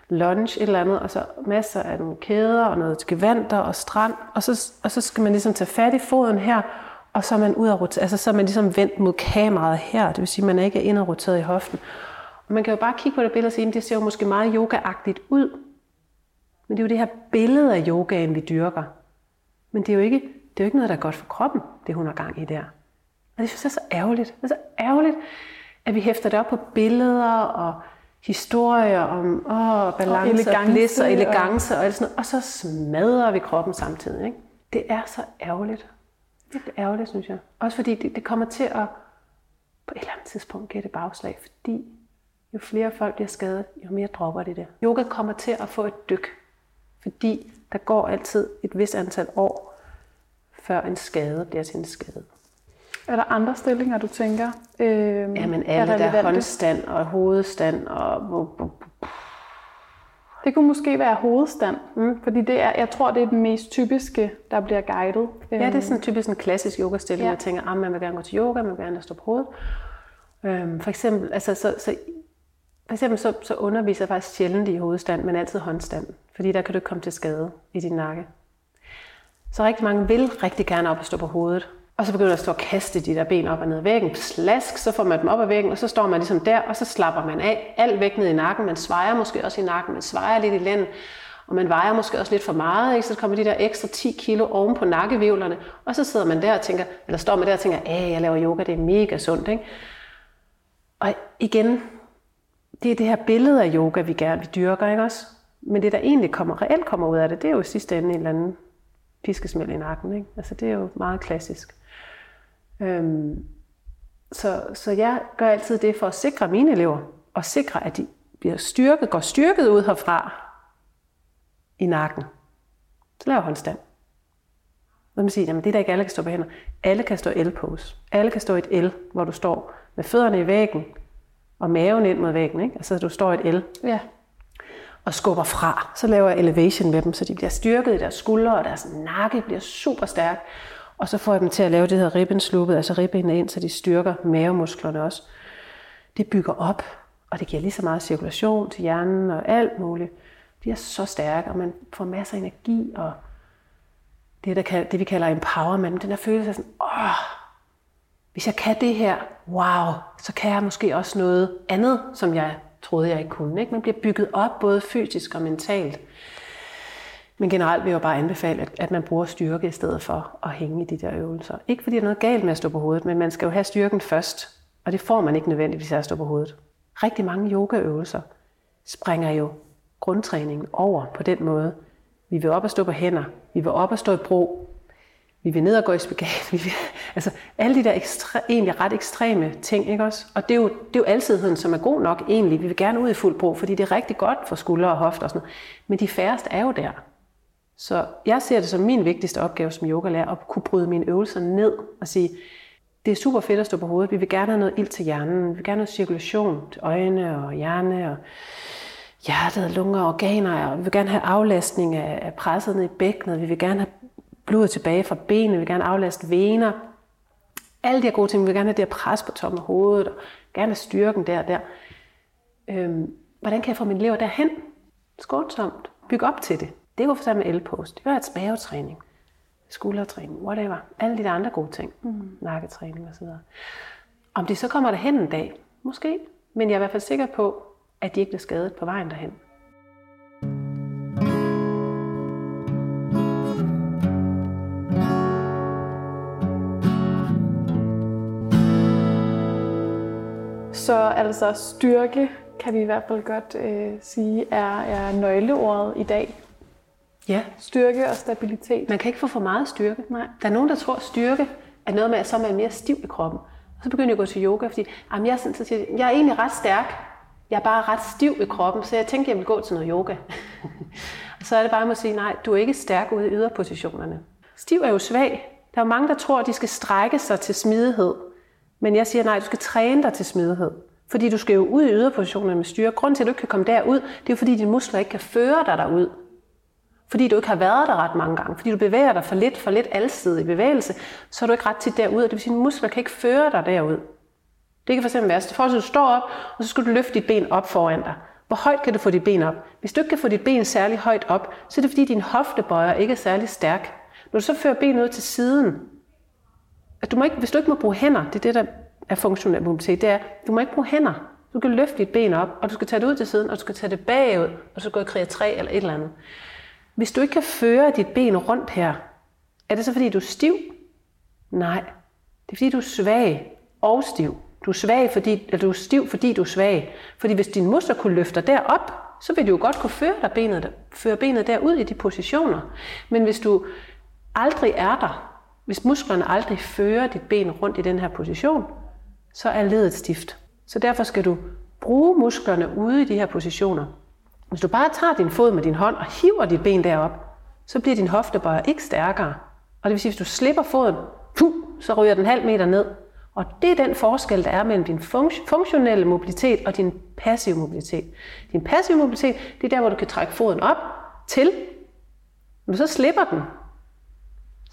lunch, et eller andet, og så masser af nogle kæder og noget gevanter og strand, og så, og så skal man ligesom tage fat i foden her, og så er man ud af rotere, altså så er man ligesom vendt mod kameraet her, det vil sige, at man ikke er indadroteret i hoften. Og man kan jo bare kigge på det billede og sige, at det ser jo måske meget yogaagtigt ud, men det er jo det her billede af yogaen, vi dyrker. Men det er jo ikke, det er jo ikke noget, der er godt for kroppen, det hun har gang i der. Og det synes jeg er så ærgerligt. Det er så ærgerligt, at vi hæfter det op på billeder og historier om åh, balance og, og bliss og elegance og, og alt sådan noget. Og så smadrer vi kroppen samtidig. Ikke? Det er så ærgerligt. Det er ærgerligt, synes jeg. Også fordi det, det kommer til at på et eller andet tidspunkt give det bagslag, fordi jo flere folk bliver skadet, jo mere dropper de det. Yoga kommer til at få et dyk fordi der går altid et vis antal år, før en skade bliver til en skade. Er der andre stillinger, du tænker? Øh, Jamen alle, er der er håndstand og hovedstand og... Det kunne måske være hovedstand, mm. fordi det er, jeg tror, det er den mest typiske, der bliver guidet. Ja, det er øhm. sådan typisk en klassisk yogastilling, ja. man tænker, at ah, man vil gerne gå til yoga, man vil gerne stå på hovedet. Øhm, for eksempel, altså, så, så for eksempel så, så underviser jeg faktisk sjældent i hovedstand, men altid håndstand, fordi der kan du ikke komme til skade i din nakke. Så rigtig mange vil rigtig gerne op og stå på hovedet, og så begynder der at stå og kaste de der ben op og ned ad væggen. Slask, så får man dem op ad væggen, og så står man ligesom der, og så slapper man af. Alt væk ned i nakken. Man svejer måske også i nakken, man svejer lidt i lænden, og man vejer måske også lidt for meget, ikke? så kommer de der ekstra 10 kilo oven på nakkevivlerne, og så sidder man der og tænker, eller står man der og tænker, at jeg laver yoga, det er mega sundt. Ikke? Og igen, det er det her billede af yoga, vi gerne vi dyrker, ikke også? Men det, der egentlig kommer, reelt kommer ud af det, det er jo i sidste ende en eller anden piskesmæld i nakken. Ikke? Altså, det er jo meget klassisk. Øhm, så, så jeg gør altid det for at sikre mine elever, og sikre, at de bliver styrket, går styrket ud herfra i nakken. Så laver håndstand. Så man siger, jamen det er da ikke alle, kan stå på hænder. Alle kan stå L-pose. Alle kan stå i et L, hvor du står med fødderne i væggen, og maven ind mod væggen. Ikke? Altså du står et L. Ja. Og skubber fra. Så laver jeg elevation med dem, så de bliver styrket i deres skuldre, og deres nakke bliver super stærk. Og så får jeg dem til at lave det her ribbensluppet, altså ribbenene ind, så de styrker mavemusklerne også. Det bygger op, og det giver lige så meget cirkulation til hjernen og alt muligt. De er så stærke, og man får masser af energi, og det, der, det vi kalder empowerment, den der følelse af sådan, åh, hvis jeg kan det her, wow, så kan jeg måske også noget andet, som jeg troede, jeg ikke kunne. Ikke? Man bliver bygget op både fysisk og mentalt. Men generelt vil jeg bare anbefale, at man bruger styrke i stedet for at hænge i de der øvelser. Ikke fordi der er noget galt med at stå på hovedet, men man skal jo have styrken først. Og det får man ikke nødvendigvis af at stå på hovedet. Rigtig mange yogaøvelser springer jo grundtræningen over på den måde. Vi vil op og stå på hænder. Vi vil op og stå i bro. Vi vil ned og gå i spagat. Vi vil, altså alle de der ekstre, egentlig ret ekstreme ting, ikke også? Og det er, jo, det er jo altidheden, som er god nok egentlig. Vi vil gerne ud i fuld brug, fordi det er rigtig godt for skuldre og hofter og sådan noget. Men de færreste er jo der. Så jeg ser det som min vigtigste opgave som yogalærer, at kunne bryde mine øvelser ned og sige, det er super fedt at stå på hovedet. Vi vil gerne have noget ild til hjernen. Vi vil gerne have cirkulation til øjne og hjerne og hjertet, lunger og organer. Og vi vil gerne have aflastning af presset ned i bækkenet. Vi vil gerne have blodet tilbage fra benene. Vi vil gerne aflaste vener. Alle de her gode ting. Vi vil gerne have det her pres på toppen af hovedet. Og gerne have styrken der og der. Øhm, hvordan kan jeg få min lever derhen? Skånsomt. Byg op til det. Det går for med elpost. Det var et mavetræning skuldertræning, whatever. Alle de der andre gode ting. Mm. Nakketræning osv. Om de så kommer derhen en dag, måske. Men jeg er i hvert fald sikker på, at de ikke bliver skadet på vejen derhen. Så altså styrke kan vi i hvert fald godt øh, sige er, er nøgleordet i dag Ja. Styrke og stabilitet. Man kan ikke få for meget styrke. Nej. Der er nogen, der tror, at styrke er noget med, at så er man mere stiv i kroppen. Og så begynder jeg at gå til yoga, fordi jamen, jeg, så siger, jeg er egentlig ret stærk. Jeg er bare ret stiv i kroppen, så jeg tænkte, jeg vil gå til noget yoga. og så er det bare at sige, nej, du er ikke stærk ude i yderpositionerne. Stiv er jo svag. Der er mange, der tror, at de skal strække sig til smidighed. Men jeg siger, nej, du skal træne dig til smidighed. Fordi du skal jo ud i yderpositionerne med styrke. Grunden til, at du ikke kan komme derud, det er jo fordi, dine muskler ikke kan føre dig derud fordi du ikke har været der ret mange gange, fordi du bevæger dig for lidt, for lidt alsidig bevægelse, så er du ikke ret tit derud, og det vil sige, at muskler kan ikke føre dig derud. Det kan fx være, for at du står op, og så skal du løfte dit ben op foran dig. Hvor højt kan du få dit ben op? Hvis du ikke kan få dit ben særlig højt op, så er det fordi, din hoftebøjer ikke er særlig stærk. Når du så fører benet ud til siden, Altså, du må ikke, hvis du ikke må bruge hænder, det er det, der er funktionel mobilitet, det er, du må ikke bruge hænder. Du kan løfte dit ben op, og du skal tage det ud til siden, og du skal tage det bagud, og så gå i kriger 3 eller et eller andet. Hvis du ikke kan føre dit ben rundt her, er det så fordi, du er stiv? Nej, det er fordi, du er svag og stiv. Du er, svag, fordi, eller du er stiv, fordi du er svag. Fordi hvis din muskler kunne løfte dig derop, så vil du jo godt kunne føre, dig benet, føre benet derud i de positioner. Men hvis du aldrig er der, hvis musklerne aldrig fører dit ben rundt i den her position, så er ledet stift. Så derfor skal du bruge musklerne ude i de her positioner. Hvis du bare tager din fod med din hånd og hiver dit ben derop, så bliver din hoftebøjer ikke stærkere. Og det vil sige, hvis du slipper foden, puh, så ryger den halv meter ned. Og det er den forskel, der er mellem din funktionelle mobilitet og din passive mobilitet. Din passive mobilitet, det er der, hvor du kan trække foden op til. Når du så slipper den,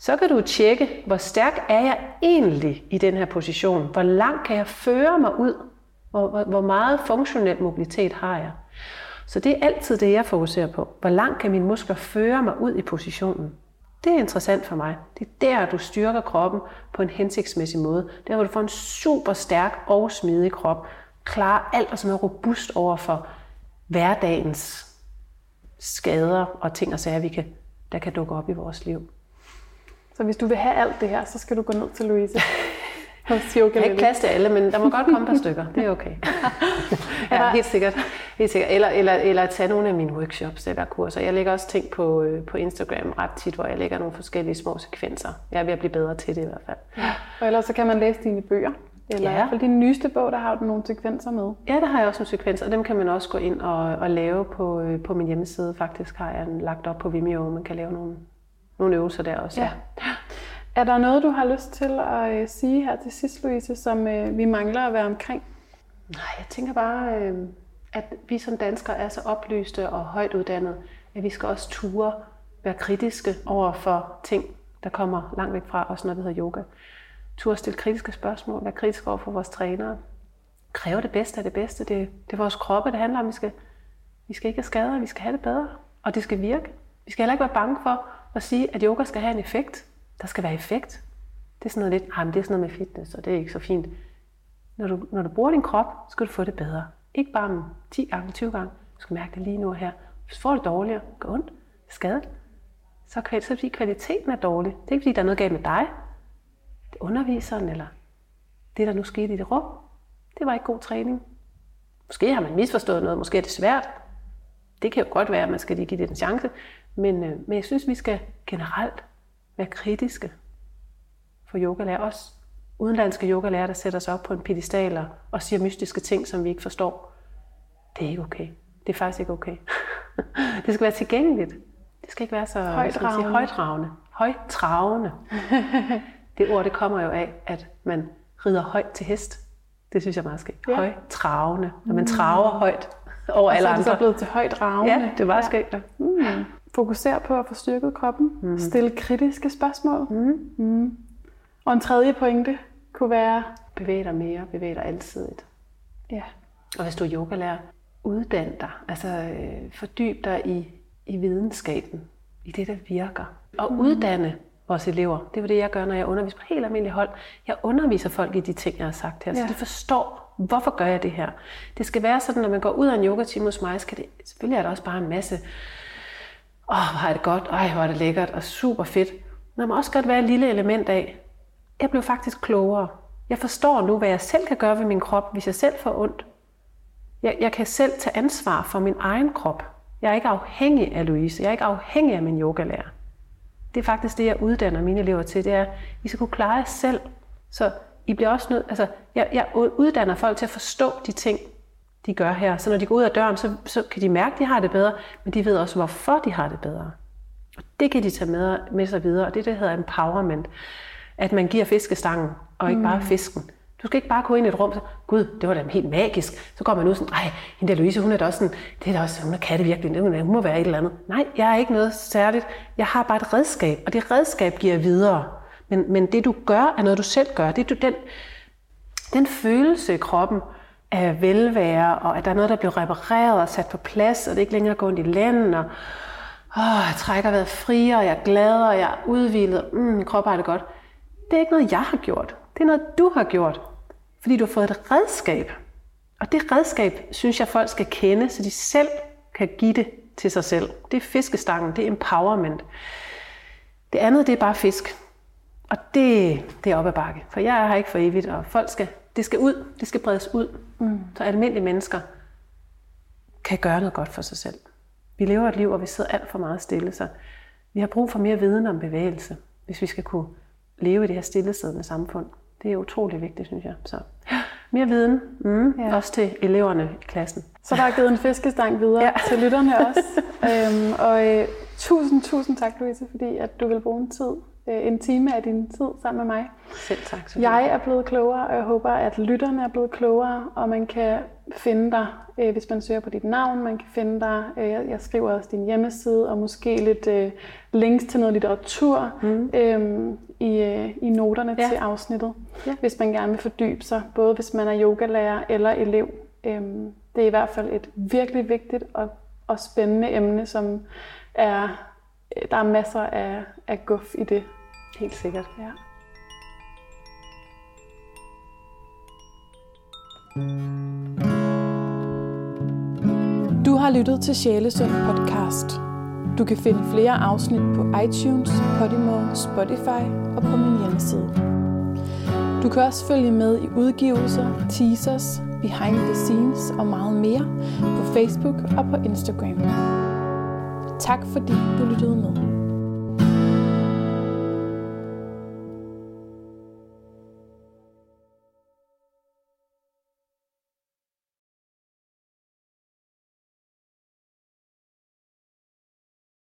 så kan du tjekke, hvor stærk er jeg egentlig i den her position? Hvor langt kan jeg føre mig ud? Hvor, hvor, hvor meget funktionel mobilitet har jeg? Så det er altid det, jeg fokuserer på. Hvor langt kan mine muskler føre mig ud i positionen? Det er interessant for mig. Det er der, du styrker kroppen på en hensigtsmæssig måde. Der, hvor du får en super stærk og smidig krop. Klarer alt, og som er robust over for hverdagens skader og ting og sager, vi kan, der kan dukke op i vores liv. Så hvis du vil have alt det her, så skal du gå ned til Louise. Jeg har ikke plads til alle, men der må godt komme et par stykker. Det er okay. ja, helt sikkert. Helt sikkert. Eller, eller, eller tage nogle af mine workshops eller kurser. Jeg lægger også ting på, øh, på Instagram ret tit, hvor jeg lægger nogle forskellige små sekvenser. Jeg er ved at blive bedre til det i hvert fald. Ja. Og ellers så kan man læse dine bøger. Eller ja. i hvert fald din nyeste bog, der har du nogle sekvenser med. Ja, der har jeg også nogle sekvenser, og dem kan man også gå ind og, og lave på, øh, på min hjemmeside. Faktisk har jeg lagt op på Vimeo, man kan lave nogle, nogle øvelser der også. Ja. ja. Er der noget, du har lyst til at øh, sige her til sidst, Louise, som øh, vi mangler at være omkring? Nej, jeg tænker bare, øh, at vi som danskere er så oplyste og højt uddannede, at vi skal også ture være kritiske over for ting, der kommer langt væk fra os, når det hedder yoga. Ture stille kritiske spørgsmål, være kritiske over for vores trænere. Kræve det bedste af det bedste. Det, det er vores kroppe, det handler om. Vi skal, vi skal ikke have skader, vi skal have det bedre. Og det skal virke. Vi skal heller ikke være bange for at sige, at yoga skal have en effekt. Der skal være effekt. Det er sådan noget lidt, ah, men det er sådan noget med fitness, og det er ikke så fint. Når du, når du bruger din krop, skal du få det bedre. Ikke bare om 10 gange, 20 gange. Du skal mærke det lige nu og her. Hvis du får det dårligere, går ondt, skadet, så er det fordi kvaliteten er dårlig. Det er ikke fordi, der er noget galt med dig. Det er underviseren, eller det, der nu skete i det rum. Det var ikke god træning. Måske har man misforstået noget, måske er det svært. Det kan jo godt være, at man skal lige give det en chance. Men, øh, men jeg synes, vi skal generelt være kritiske for yogalærer. Også udenlandske yogalærer, der sætter sig op på en pedestal og siger mystiske ting, som vi ikke forstår. Det er ikke okay. Det er faktisk ikke okay. det skal være tilgængeligt. Det skal ikke være så Højtravende. Sige, højtravende. Højtravende. det ord, det kommer jo af, at man rider højt til hest. Det synes jeg er meget skægt. Ja. Højtravende. Når man traver højt over alle så er det så andre. blevet til højt ravne. Ja, det var ja. skægt. Mm. Fokuser på at få styrket kroppen. Mm. Stille kritiske spørgsmål. Mm. Mm. Og en tredje pointe kunne være, Bevæg dig mere, bevæg dig alsidigt. ja, Og hvis du er yogalærer, uddan dig. Altså øh, fordyb dig i, i videnskaben, i det, der virker. Og mm. uddanne vores elever. Det er det, jeg gør, når jeg underviser på helt almindelige hold. Jeg underviser folk i de ting, jeg har sagt her. Ja. så de forstår, hvorfor gør jeg det her. Det skal være sådan, når man går ud af en yogatime hos mig, skal det, selvfølgelig er der også bare en masse, åh, hvor er det godt, ej, hvor er det lækkert, og super fedt. Men der må også godt være et lille element af, jeg blev faktisk klogere. Jeg forstår nu, hvad jeg selv kan gøre ved min krop, hvis jeg selv får ondt. Jeg, jeg kan selv tage ansvar for min egen krop. Jeg er ikke afhængig af Louise. Jeg er ikke afhængig af min yogalærer. Det er faktisk det, jeg uddanner mine elever til. Det er, at I skal kunne klare jer selv. Så I bliver også nødt, altså, jeg, jeg uddanner folk til at forstå de ting, de gør her. Så når de går ud af døren, så, så kan de mærke, at de har det bedre, men de ved også, hvorfor de har det bedre. Og det kan de tage med, med sig videre, og det, det hedder empowerment. At man giver fiskestangen, og ikke bare fisken. Du skal ikke bare gå ind i et rum og så, gud, det var da helt magisk. Så går man ud sådan, ej, hende der Louise, hun er da også sådan, det er da også, hun er katte virkelig, hun må være et eller andet. Nej, jeg er ikke noget særligt. Jeg har bare et redskab, og det redskab giver videre. Men, men det du gør, er noget du selv gør. Det er du, den, den følelse i kroppen af velvære, og at der er noget, der bliver repareret og sat på plads, og det ikke længere går ondt i lænden, og åh, jeg trækker vejret friere, og jeg er glad, og jeg er udvildet, mm, min krop har det godt. Det er ikke noget, jeg har gjort. Det er noget, du har gjort. Fordi du har fået et redskab. Og det redskab, synes jeg, folk skal kende, så de selv kan give det til sig selv. Det er fiskestangen, det er empowerment. Det andet, det er bare fisk. Og det, det er op ad bakke. For jeg er her ikke for evigt, og folk skal, det skal ud, det skal bredes ud. Mm. Så almindelige mennesker kan gøre noget godt for sig selv. Vi lever et liv, hvor vi sidder alt for meget stille, så vi har brug for mere viden om bevægelse, hvis vi skal kunne leve i det her stillesiddende samfund. Det er utrolig vigtigt, synes jeg. Så mere viden, mm, Ja. også til eleverne i klassen. så der er givet en fiskestang videre. Ja. til lytterne også. øhm, og øh, tusind, tusind tak, Louise, fordi at du vil bruge en tid, øh, en time af din tid sammen med mig. Selv tak. Sofie. Jeg er blevet klogere, og jeg håber, at lytterne er blevet klogere, og man kan finde dig, øh, hvis man søger på dit navn. Man kan finde dig, øh, jeg skriver også din hjemmeside, og måske lidt øh, links til noget litteratur mm. øh, i, øh, i noterne ja. Til afsnittet, Ja. hvis man gerne vil fordybe sig, både hvis man er yogalærer eller elev. Øh, det er i hvert fald et virkelig vigtigt og, og spændende emne, som er, der er masser af, af guf i det. Helt sikkert. Ja. Du har lyttet til Sjælesund podcast. Du kan finde flere afsnit på iTunes, Podimo, Spotify og på min hjemmeside. Du kan også følge med i udgivelser, teasers, behind the scenes og meget mere på Facebook og på Instagram. Tak fordi du lyttede med.